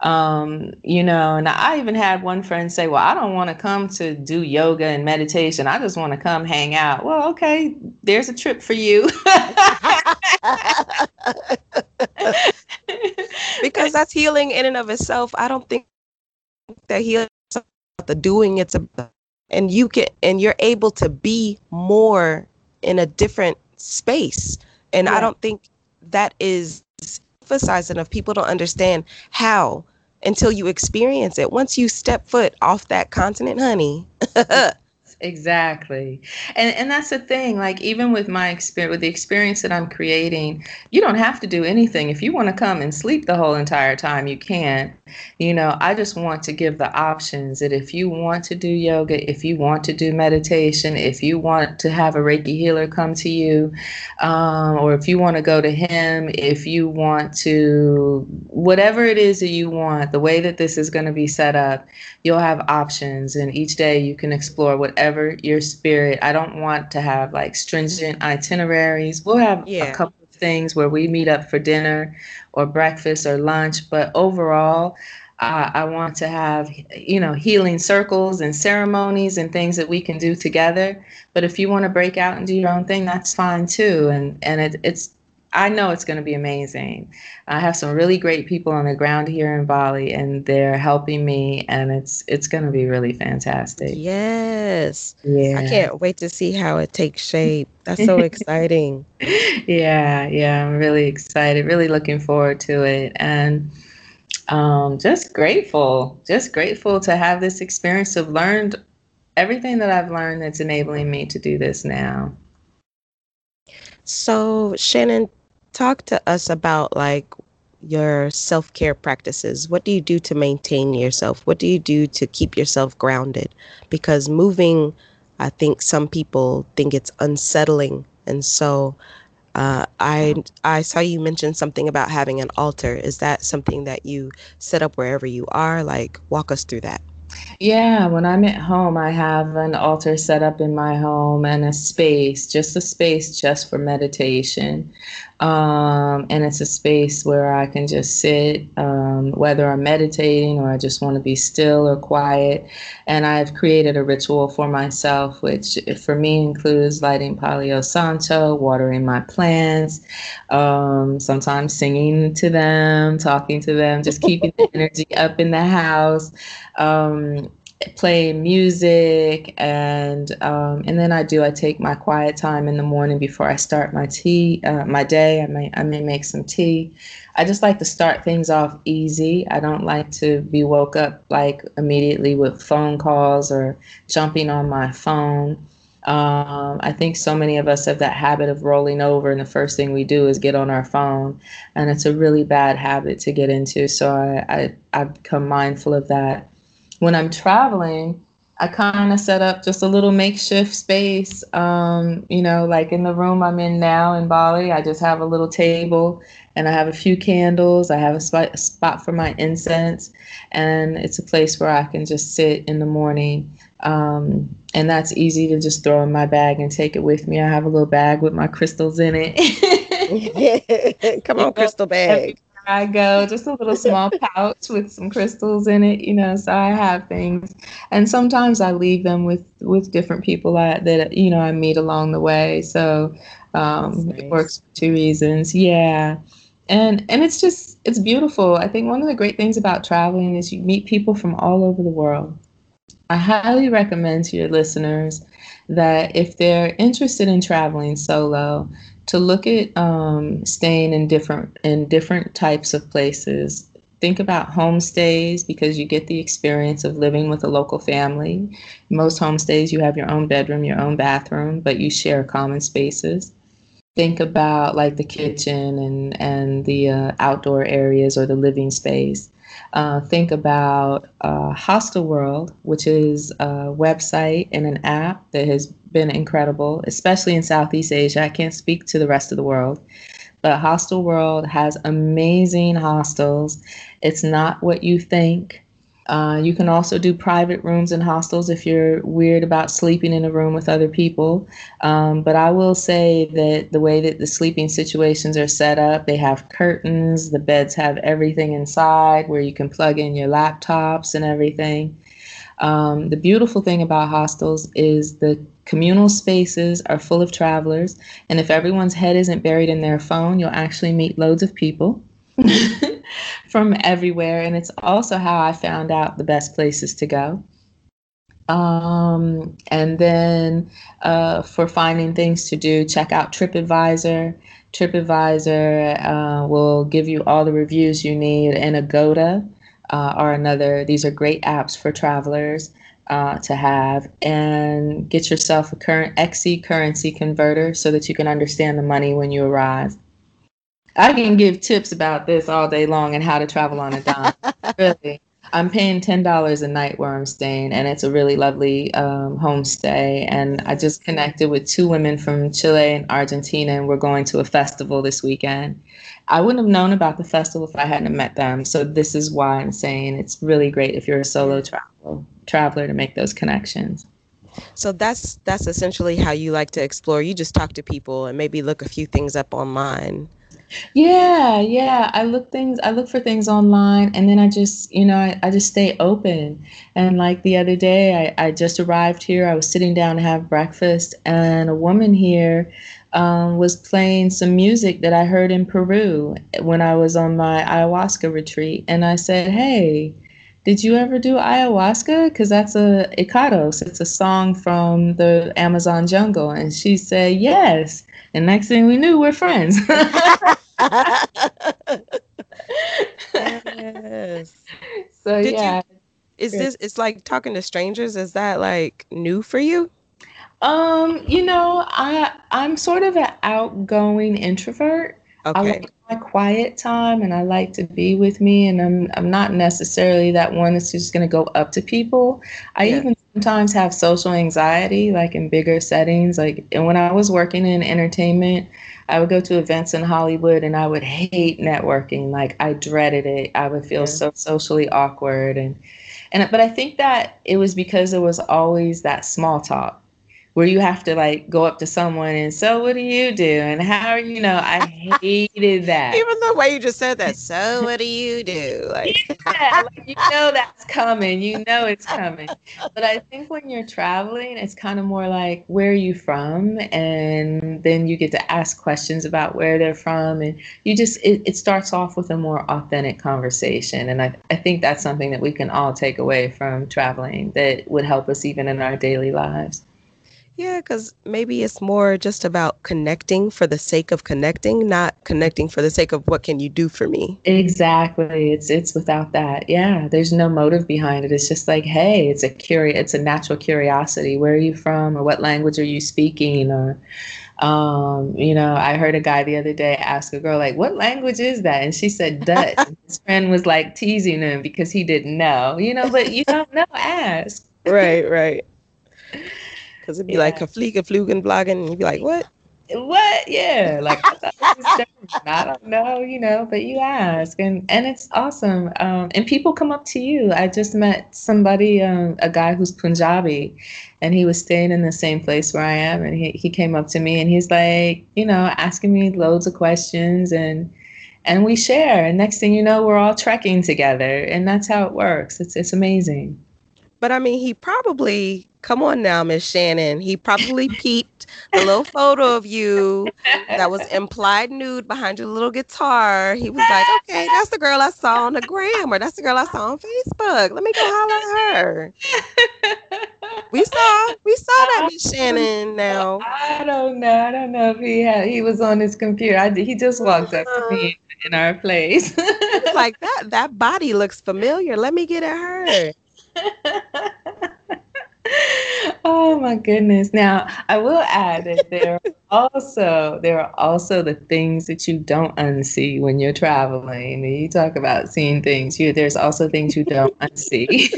um, you know, and I even had one friend say, Well, I don't want to come to do yoga and meditation. I just want to come hang out. Well, okay, there's a trip for you. because that's healing in and of itself. I don't think that healing about the doing it's a and you can and you're able to be more in a different space. And yeah. I don't think that is emphasized enough. People don't understand how until you experience it. Once you step foot off that continent, honey, exactly. And and that's the thing like even with my experience with the experience that i'm creating you don't have to do anything. If you want to come and sleep the whole entire time you can you know i just want to give the options that if you want to do yoga if you want to do meditation if you want to have a reiki healer come to you um, or if you want to go to him if you want to whatever it is that you want the way that this is going to be set up you'll have options. And each day you can explore whatever your spirit i don't want to have like stringent itineraries we'll have yeah. a couple of things where we meet up for dinner or breakfast or lunch but overall uh, I want to have, you know, healing circles and ceremonies and things that we can do together. But if you want to break out and do your own thing, that's fine too. And and it, it's I know it's going to be amazing. I have some really great people on the ground here in Bali, and they're helping me, and it's it's going to be really fantastic. Yes. Yeah. I can't wait to see how it takes shape. That's so exciting. yeah, yeah, I'm really excited. Really looking forward to it, and um, just grateful, just grateful to have this experience. Of learned everything that I've learned that's enabling me to do this now. So, Shannon, talk to us about like your self care practices. What do you do to maintain yourself? What do you do to keep yourself grounded? Because moving, I think some people think it's unsettling. And so uh, I I saw you mention something about having an altar. Is that something that you set up wherever you are? Like, walk us through that. Yeah, when I'm at home, I have an altar set up in my home and a space, just a space just for meditation. Um, and it's a space where I can just sit, um, whether I'm meditating or I just want to be still or quiet. And I've created a ritual for myself, which for me includes lighting Palo Santo, watering my plants, um, sometimes singing to them, talking to them, just keeping the energy up in the house. Um, play music and um, and then I do I take my quiet time in the morning before I start my tea uh, my day. I may I may make some tea. I just like to start things off easy. I don't like to be woke up like immediately with phone calls or jumping on my phone. Um, I think so many of us have that habit of rolling over and the first thing we do is get on our phone. And it's a really bad habit to get into. So I, I I've become mindful of that when I'm traveling, I kind of set up just a little makeshift space. Um, you know, like in the room I'm in now in Bali, I just have a little table and I have a few candles. I have a spot, a spot for my incense, and it's a place where I can just sit in the morning. Um, and that's easy to just throw in my bag and take it with me. I have a little bag with my crystals in it. Come on, crystal bag. I go, just a little small pouch with some crystals in it, you know. So I have things, and sometimes I leave them with with different people that that you know I meet along the way. So um, nice. it works for two reasons. Yeah, and and it's just it's beautiful. I think one of the great things about traveling is you meet people from all over the world. I highly recommend to your listeners that if they're interested in traveling solo, to look at um, staying in different in different types of places. Think about homestays because you get the experience of living with a local family. Most homestays, you have your own bedroom, your own bathroom, but you share common spaces. Think about like the kitchen and and the uh, outdoor areas or the living space. Uh, think about uh, Hostel World, which is a website and an app that has been incredible, especially in Southeast Asia. I can't speak to the rest of the world, but Hostel World has amazing hostels. It's not what you think. Uh, you can also do private rooms in hostels if you're weird about sleeping in a room with other people. Um, but I will say that the way that the sleeping situations are set up, they have curtains, the beds have everything inside where you can plug in your laptops and everything. Um, the beautiful thing about hostels is the communal spaces are full of travelers, and if everyone's head isn't buried in their phone, you'll actually meet loads of people from everywhere. And it's also how I found out the best places to go. Um, and then uh, for finding things to do, check out TripAdvisor. TripAdvisor uh, will give you all the reviews you need, and Agoda uh, are another. These are great apps for travelers uh, to have. And get yourself a current XE currency converter so that you can understand the money when you arrive. I can give tips about this all day long and how to travel on a dime. really. I'm paying ten dollars a night where I'm staying, and it's a really lovely um, homestay. And I just connected with two women from Chile and Argentina, and we're going to a festival this weekend. I wouldn't have known about the festival if I hadn't met them. So this is why I'm saying it's really great if you're a solo traveler traveler to make those connections. So that's that's essentially how you like to explore. You just talk to people and maybe look a few things up online. Yeah, yeah. I look things I look for things online and then I just, you know, I, I just stay open. And like the other day I, I just arrived here. I was sitting down to have breakfast and a woman here um, was playing some music that I heard in Peru when I was on my ayahuasca retreat. And I said, Hey, did you ever do ayahuasca? Because that's a Icaros. It's a song from the Amazon jungle. And she said, Yes. And next thing we knew, we're friends. yes. So Did yeah. You, is this it's like talking to strangers? Is that like new for you? Um, you know, I I'm sort of an outgoing introvert. Okay. I like my quiet time and I like to be with me and I'm I'm not necessarily that one that's just gonna go up to people. I yeah. even sometimes have social anxiety, like in bigger settings. Like and when I was working in entertainment, I would go to events in Hollywood and I would hate networking. Like I dreaded it. I would feel yeah. so socially awkward and and but I think that it was because it was always that small talk where you have to like go up to someone and so what do you do and how are you know I hated that. Even the way you just said that. So what do you do? Like, yeah, like you know that's coming. You know it's coming. But I think when you're traveling, it's kind of more like where are you from, and then you get to ask questions about where they're from, and you just it, it starts off with a more authentic conversation. And I I think that's something that we can all take away from traveling that would help us even in our daily lives. Yeah, because maybe it's more just about connecting for the sake of connecting, not connecting for the sake of what can you do for me. Exactly. It's it's without that. Yeah, there's no motive behind it. It's just like, hey, it's a curi- it's a natural curiosity. Where are you from, or what language are you speaking, or um, you know, I heard a guy the other day ask a girl, like, what language is that? And she said Dutch. his friend was like teasing him because he didn't know, you know, but you don't know, ask. right, right. Because it'd be yeah. like Kafliga Flugen blogging, and you'd be like, what? What? Yeah, like I, I don't know, you know, but you ask, and and it's awesome. Um, and people come up to you. I just met somebody, um, a guy who's Punjabi, and he was staying in the same place where I am, and he he came up to me and he's like, you know, asking me loads of questions and and we share and next thing you know we're all trekking together and that's how it works it's it's amazing but i mean he probably Come on now, Miss Shannon. He probably peeped the little photo of you that was implied nude behind your little guitar. He was like, okay, that's the girl I saw on the gram, or that's the girl I saw on Facebook. Let me go holler at her. We saw, we saw that Miss Shannon. Now I don't know. I don't know if he had. He was on his computer. I, he just walked up to me uh-huh. in our place. like that. That body looks familiar. Let me get at her oh my goodness. Now I will add that there are also there are also the things that you don't unsee when you're traveling. And you talk about seeing things. You there's also things you don't unsee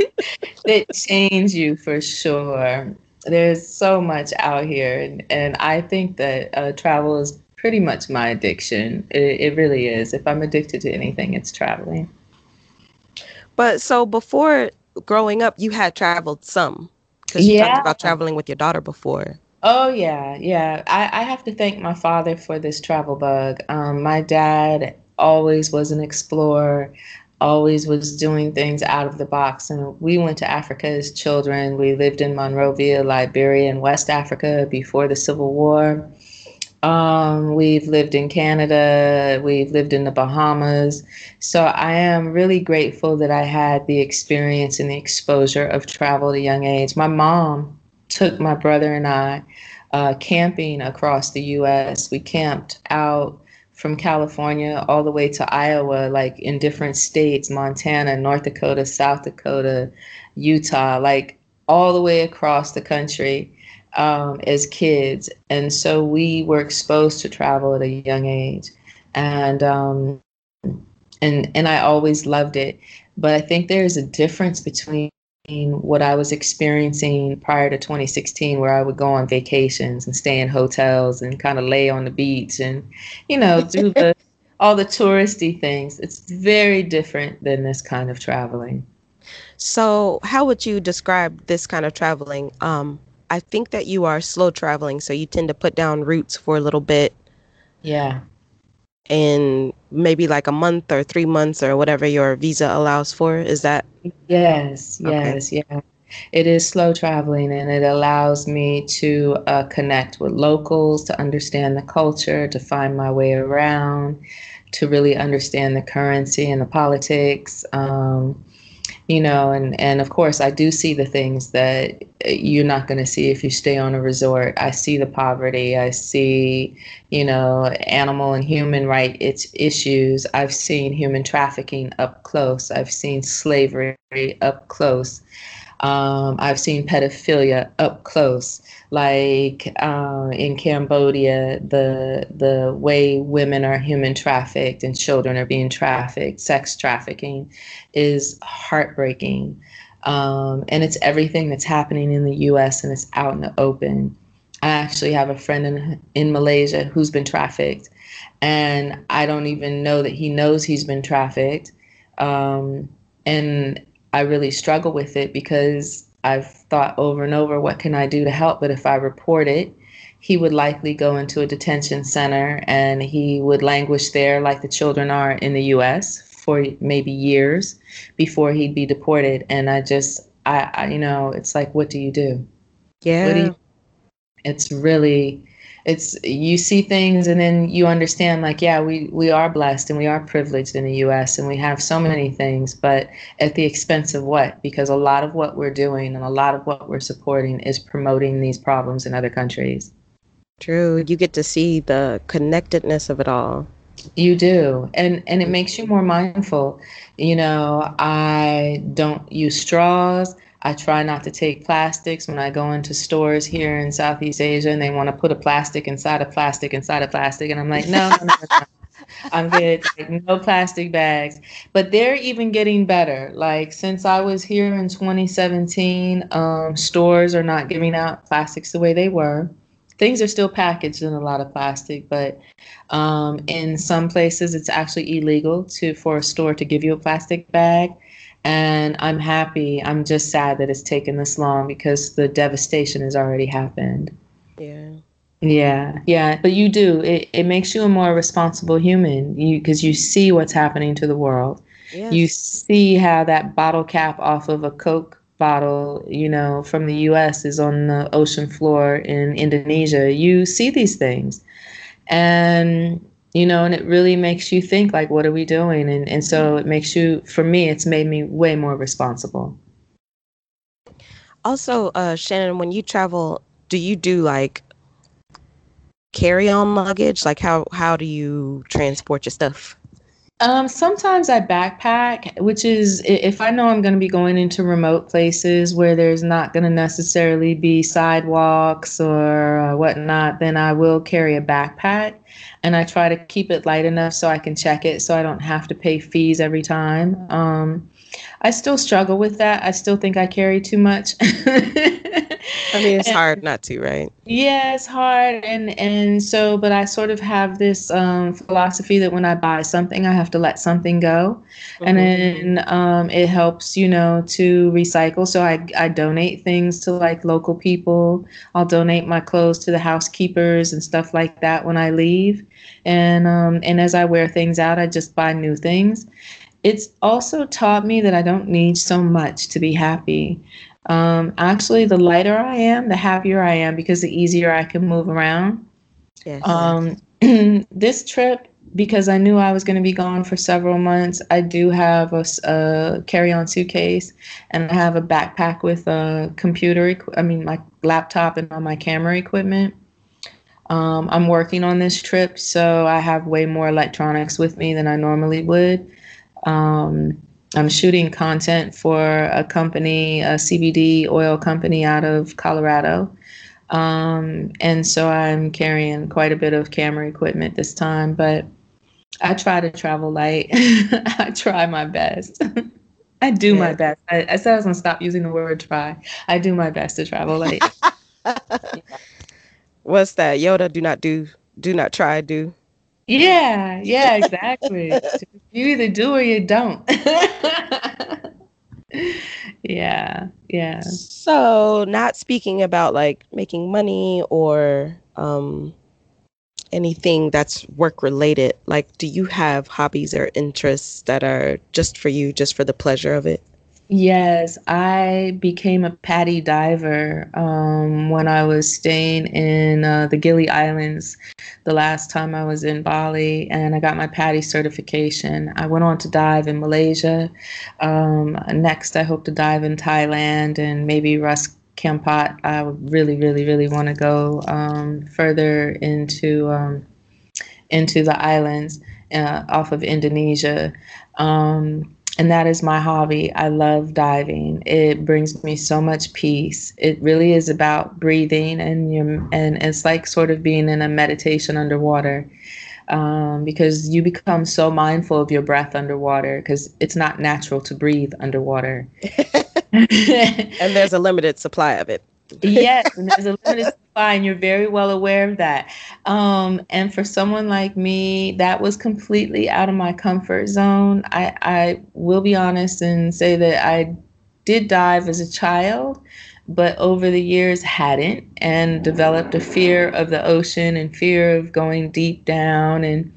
that change you for sure. There's so much out here, and, and I think that uh, travel is pretty much my addiction. It, it really is. If I'm addicted to anything, it's traveling. But so before growing up, you had traveled some. Because you yeah. talked about traveling with your daughter before. Oh yeah, yeah. I, I have to thank my father for this travel bug. Um, my dad always was an explorer, always was doing things out of the box. And we went to Africa as children. We lived in Monrovia, Liberia, in West Africa before the Civil War. Um, we've lived in Canada, we've lived in the Bahamas. So I am really grateful that I had the experience and the exposure of travel at a young age. My mom took my brother and I uh, camping across the US. We camped out from California all the way to Iowa, like in different states Montana, North Dakota, South Dakota, Utah, like all the way across the country um, as kids, and so we were exposed to travel at a young age, and um, and and I always loved it. But I think there's a difference between what I was experiencing prior to 2016, where I would go on vacations and stay in hotels and kind of lay on the beach and, you know, do the all the touristy things. It's very different than this kind of traveling. So, how would you describe this kind of traveling? Um, I think that you are slow traveling, so you tend to put down roots for a little bit. Yeah. And maybe like a month or three months or whatever your visa allows for. Is that? Yes, yes, okay. yeah. It is slow traveling and it allows me to uh, connect with locals, to understand the culture, to find my way around, to really understand the currency and the politics. Um, you know and and of course i do see the things that you're not going to see if you stay on a resort. I see the poverty. I see you know animal and human right it's issues. I've seen human trafficking up close. I've seen slavery up close um, I've seen pedophilia up close, like uh, in Cambodia, the the way women are human trafficked and children are being trafficked, sex trafficking, is heartbreaking, um, and it's everything that's happening in the U.S. and it's out in the open. I actually have a friend in in Malaysia who's been trafficked, and I don't even know that he knows he's been trafficked. Um, and I really struggle with it because I've thought over and over, what can I do to help? But if I report it, he would likely go into a detention center and he would languish there like the children are in the US for maybe years before he'd be deported. And I just, I, I you know, it's like, what do you do? Yeah. Do you, it's really, it's you see things and then you understand like yeah we we are blessed and we are privileged in the US and we have so many things but at the expense of what? Because a lot of what we're doing and a lot of what we're supporting is promoting these problems in other countries. True. You get to see the connectedness of it all. You do. And and it makes you more mindful. You know i don't use straws I try not to take plastics when I go into stores here in Southeast Asia and they want to put a plastic inside a plastic inside a plastic. And I'm like, no, no, no, no. I'm good. Like, no plastic bags. But they're even getting better. Like since I was here in 2017, um, stores are not giving out plastics the way they were. Things are still packaged in a lot of plastic, but um, in some places it's actually illegal to for a store to give you a plastic bag and I'm happy. I'm just sad that it's taken this long because the devastation has already happened. Yeah. Yeah, yeah, but you do. It it makes you a more responsible human. You because you see what's happening to the world. Yes. You see how that bottle cap off of a Coke bottle, you know, from the U.S. is on the ocean floor in Indonesia. You see these things, and you know, and it really makes you think like, what are we doing? And and so it makes you, for me, it's made me way more responsible. Also, uh, Shannon, when you travel, do you do like carry-on luggage? Like, how how do you transport your stuff? Um, sometimes I backpack, which is if I know I'm going to be going into remote places where there's not going to necessarily be sidewalks or uh, whatnot, then I will carry a backpack and I try to keep it light enough so I can check it so I don't have to pay fees every time. Um, I still struggle with that. I still think I carry too much. I mean, it's and, hard not to, right? Yeah, it's hard, and and so, but I sort of have this um, philosophy that when I buy something, I have to let something go, mm-hmm. and then um, it helps, you know, to recycle. So I I donate things to like local people. I'll donate my clothes to the housekeepers and stuff like that when I leave, and um, and as I wear things out, I just buy new things it's also taught me that I don't need so much to be happy. Um, actually, the lighter I am, the happier I am because the easier I can move around. Yes. Um, this trip, because I knew I was going to be gone for several months, I do have a, a carry-on suitcase and I have a backpack with a computer. I mean, my laptop and all my camera equipment. Um, I'm working on this trip, so I have way more electronics with me than I normally would. Um, I'm shooting content for a company, a CBD oil company out of Colorado. Um, and so I'm carrying quite a bit of camera equipment this time, but I try to travel light. I try my best. I do yeah. my best. I, I, said I was gonna stop using the word try. I do my best to travel light. yeah. What's that? Yoda, do not do, do not try, do. Yeah, yeah, exactly. you either do or you don't. yeah, yeah. So, not speaking about like making money or um anything that's work related, like do you have hobbies or interests that are just for you, just for the pleasure of it? Yes, I became a PADI diver um, when I was staying in uh, the Gili Islands the last time I was in Bali, and I got my PADI certification. I went on to dive in Malaysia. Um, next, I hope to dive in Thailand and maybe Raja Ampat. I really, really, really want to go um, further into um, into the islands uh, off of Indonesia. Um, and that is my hobby. I love diving. It brings me so much peace. It really is about breathing, and you and it's like sort of being in a meditation underwater, um, because you become so mindful of your breath underwater because it's not natural to breathe underwater. and there's a limited supply of it yes, and there's a limited supply, and you're very well aware of that. Um, and for someone like me, that was completely out of my comfort zone. I, I will be honest and say that I did dive as a child, but over the years hadn't and developed a fear of the ocean and fear of going deep down and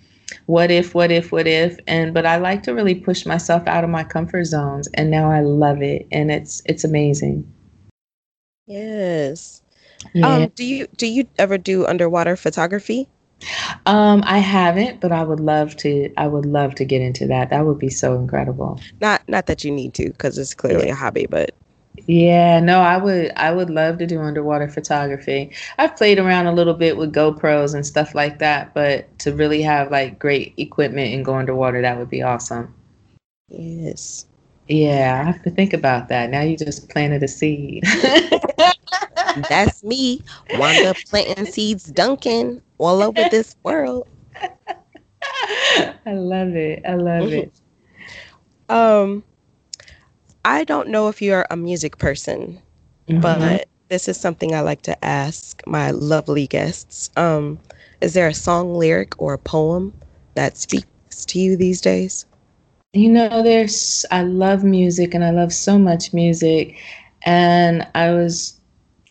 what if, what if, what if. And but I like to really push myself out of my comfort zones and now I love it and it's it's amazing. Yes. Yeah. Um, do you do you ever do underwater photography? Um, I haven't, but I would love to. I would love to get into that. That would be so incredible. Not not that you need to, because it's clearly yeah. a hobby, but yeah, no, I would I would love to do underwater photography. I've played around a little bit with GoPros and stuff like that, but to really have like great equipment and go underwater, that would be awesome. Yes. Yeah, I have to think about that. Now you just planted a seed. That's me, Wanda planting seeds, Duncan, all over this world. I love it. I love it. Um, I don't know if you're a music person, mm-hmm. but this is something I like to ask my lovely guests. Um, is there a song lyric or a poem that speaks to you these days? You know, there's, I love music and I love so much music. And I was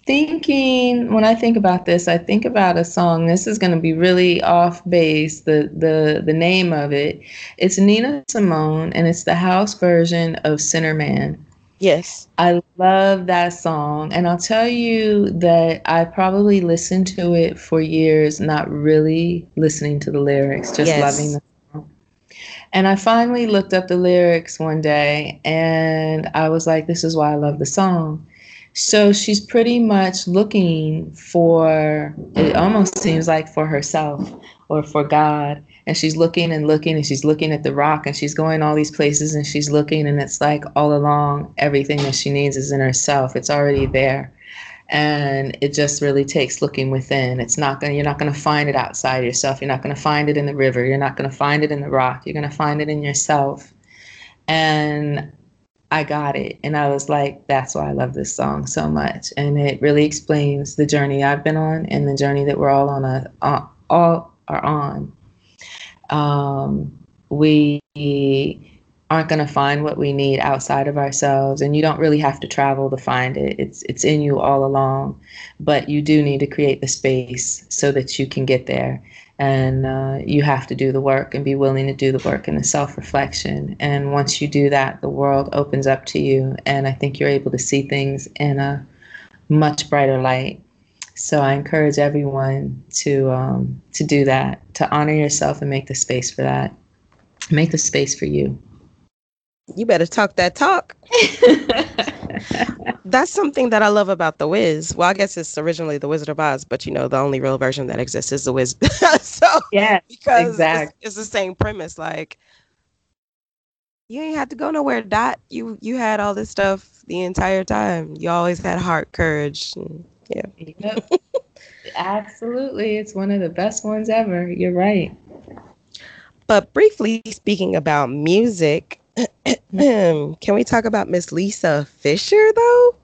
thinking when I think about this, I think about a song. This is going to be really off base. The the the name of it. It's Nina Simone, and it's the house version of Sinner Man. Yes, I love that song, and I'll tell you that I probably listened to it for years, not really listening to the lyrics, just yes. loving the song. And I finally looked up the lyrics one day, and I was like, "This is why I love the song." So she's pretty much looking for, it almost seems like for herself or for God. And she's looking and looking and she's looking at the rock and she's going all these places and she's looking and it's like all along everything that she needs is in herself. It's already there. And it just really takes looking within. It's not gonna you're not gonna find it outside yourself. You're not gonna find it in the river. You're not gonna find it in the rock. You're gonna find it in yourself. And I got it. And I was like, that's why I love this song so much. And it really explains the journey I've been on and the journey that we're all on a uh, all are on. Um, we aren't going to find what we need outside of ourselves and you don't really have to travel to find it. It's it's in you all along but you do need to create the space so that you can get there. And uh, you have to do the work and be willing to do the work and the self-reflection. And once you do that the world opens up to you and i think you're able to see things in a much brighter light. So i encourage everyone to um, to do that to honor yourself and make the space for that. Make the space for you you better talk that talk That's something that I love about The Wiz. Well, I guess it's originally The Wizard of Oz, but you know, the only real version that exists is The Wiz. so, yeah, because exactly. It's, it's, the same premise. Like, you ain't had to go nowhere, Dot. You you had all this stuff the entire time. You always had heart, courage. And, yeah. Yep. Absolutely. It's one of the best ones ever. You're right. But briefly speaking about music, Can we talk about Miss Lisa Fischer though?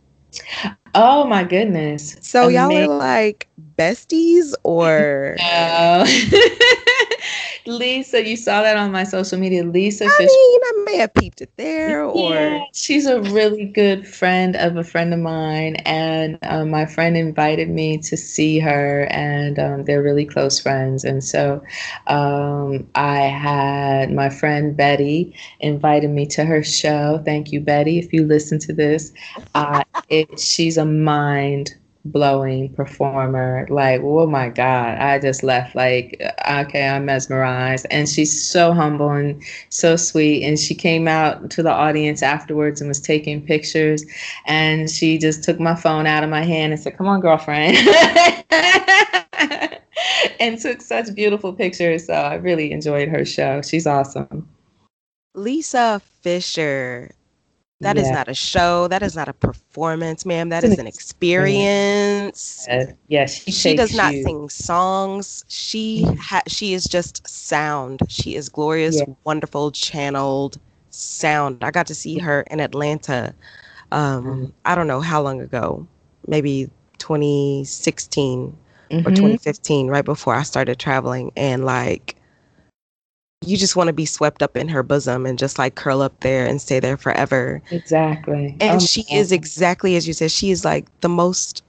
Oh my goodness. So Amazing. y'all are like besties or no. Lisa, you saw that on my social media. Lisa I Fish- mean, I may have peeped it there or yeah, she's a really good friend of a friend of mine and um, my friend invited me to see her and um, they're really close friends and so um, I had my friend Betty invited me to her show. Thank you, Betty, if you listen to this. Uh, it, she's a mind blowing performer. Like, oh my God, I just left like, okay, I'm mesmerized. And she's so humble and so sweet. And she came out to the audience afterwards and was taking pictures. And she just took my phone out of my hand and said, come on, girlfriend. and took such beautiful pictures. So I really enjoyed her show. She's awesome. Lisa Fischer, that yeah. is not a show. That is not a performance, ma'am. That is an experience. Yes, yeah, she, she does not you. sing songs. She mm-hmm. ha- she is just sound. She is glorious, yeah. wonderful, channeled sound. I got to see her in Atlanta. Um, mm-hmm. I don't know how long ago, maybe 2016 mm-hmm. or 2015, right before I started traveling, and like you just want to be swept up in her bosom and just like curl up there and stay there forever. Exactly. And oh, she is exactly as you said. She is like the most,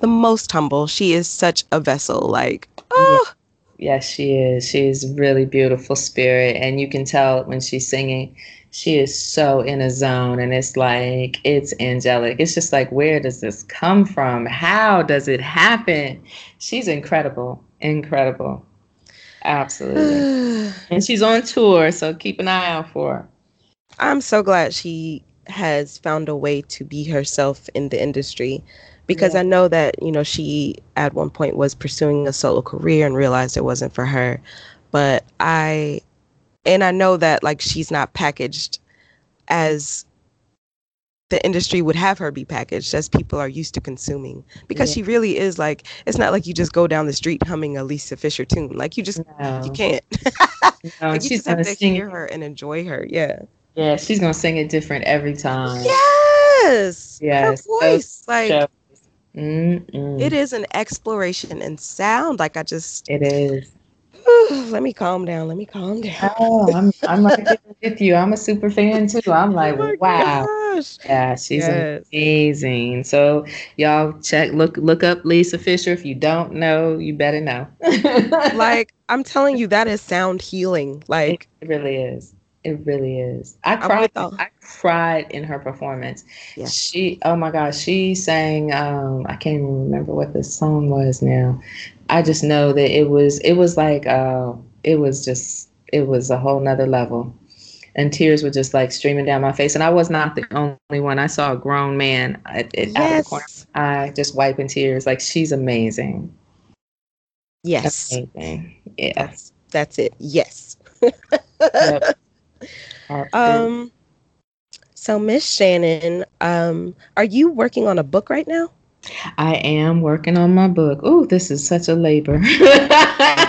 the most humble. She is such a vessel. Like, oh. Yeah. Ah. Yes, she is. She is really beautiful spirit, and you can tell when she's singing she is so in a zone and it's like it's angelic it's just like where does this come from how does it happen she's incredible incredible absolutely. And she's on tour so keep an eye out for her. I'm so glad she has found a way to be herself in the industry because yeah. i know that you know she at one point was pursuing a solo career and realized it wasn't for her. But i and I know that like she's not packaged as the industry would have her be packaged as people are used to consuming. Because yeah. she really is like it's not like you just go down the street humming a Lisa Fischer tune. Like you just no. you can't. No, like, you just have to sing. hear her and enjoy her. Yeah. Yeah she's gonna sing it different every time. Yes! Yes her voice like it is an exploration in sound like I just it is let me calm down. Let me calm down. oh, I'm I'm like with you. I'm a super fan too. I'm like, oh wow. Gosh. Yeah, she's yes. amazing. So y'all check look look up Lisa Fischer. If you don't know, you better know. like I'm telling you, that is sound healing. Like it really is. It really is. I cried. I cried in her performance. Yeah. She. Oh my gosh. She sang. Um. I can't even remember what the song was now. I just know that it was it was like uh, it was just it was a whole nother level. And tears were just like streaming down my face. And I was not the only one. I saw a grown man at, yes. out of the corner of my eye just wiping tears. Like she's amazing. Yes. Amazing. Yeah. That's, that's it. Yes. yep. Um so Miss Shannon, um, are you working on a book right now? I am working on my book. Oh, this is such a labor.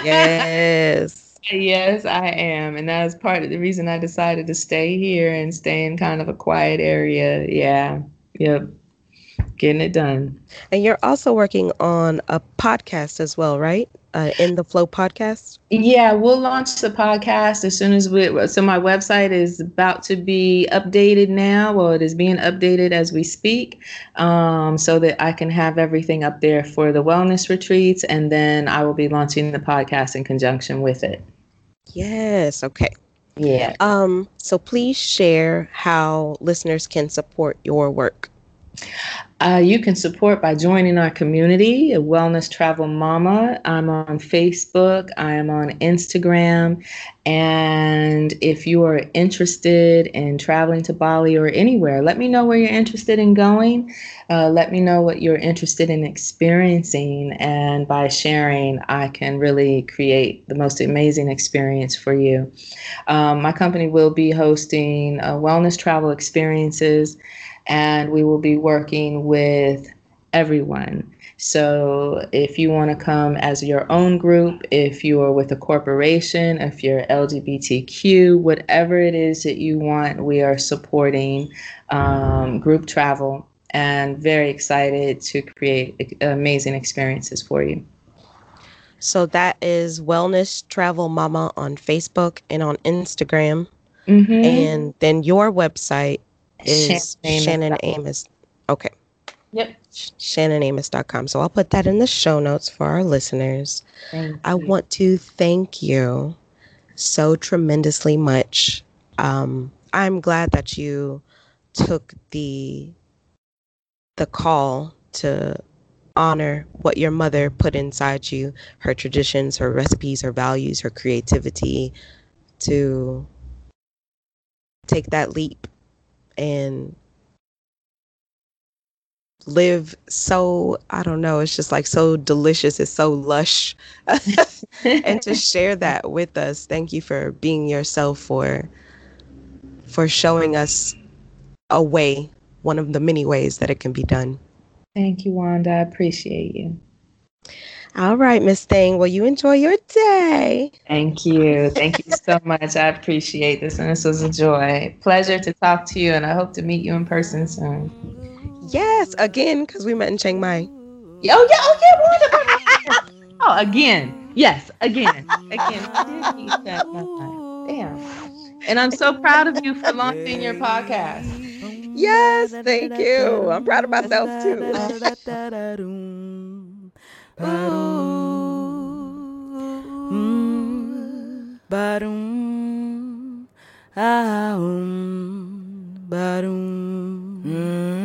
yes. Yes, I am. And that was part of the reason I decided to stay here and stay in kind of a quiet area. Yeah. Yep. Getting it done. And you're also working on a podcast as well, right? Uh, in the flow podcast? Yeah we'll launch the podcast as soon as we so my website is about to be updated now well it is being updated as we speak um, so that i can have everything up there for the wellness retreats and then i will be launching the podcast in conjunction with it. Yes okay. Yeah. Um so please share how listeners can support your work uh, you can support by joining our community, Wellness Travel Mama. I'm on Facebook, I am on Instagram. And if you are interested in traveling to Bali or anywhere, let me know where you're interested in going. Uh, let me know what you're interested in experiencing. And by sharing, I can really create the most amazing experience for you. Um, my company will be hosting uh, wellness travel experiences and we will be working with everyone. So if you want to come as your own group, if you are with a corporation, if you're LGBTQ, whatever it is that you want, we are supporting um, group travel and very excited to create amazing experiences for you. So that is Wellness Travel Mama on Facebook and on Instagram. Mm-hmm. And then your website is Shannon, Shannon Amos. Okay. Yep. ShannonAmos.com. So I'll put that in the show notes for our listeners. I want to thank you so tremendously much. Um, I'm glad that you took the the call to honor what your mother put inside you, her traditions, her recipes, her values, her creativity, to take that leap and live so I don't know, it's just like so delicious, it's so lush. and to share that with us. Thank you for being yourself for for showing us a way, one of the many ways that it can be done. Thank you, Wanda. I appreciate you. All right, Miss Thing. Well, you enjoy your day. Thank you. Thank you so much. I appreciate this, and this was a joy. Pleasure to talk to you, and I hope to meet you in person soon. Yes, again, because we met in Chiang Mai. Oh, yeah, oh, yeah. oh, again. Yes, again. Again. Damn. And I'm so proud of you for launching your podcast. Yes, thank you. I'm proud of myself too. Barum, ah, um, barum. Mm.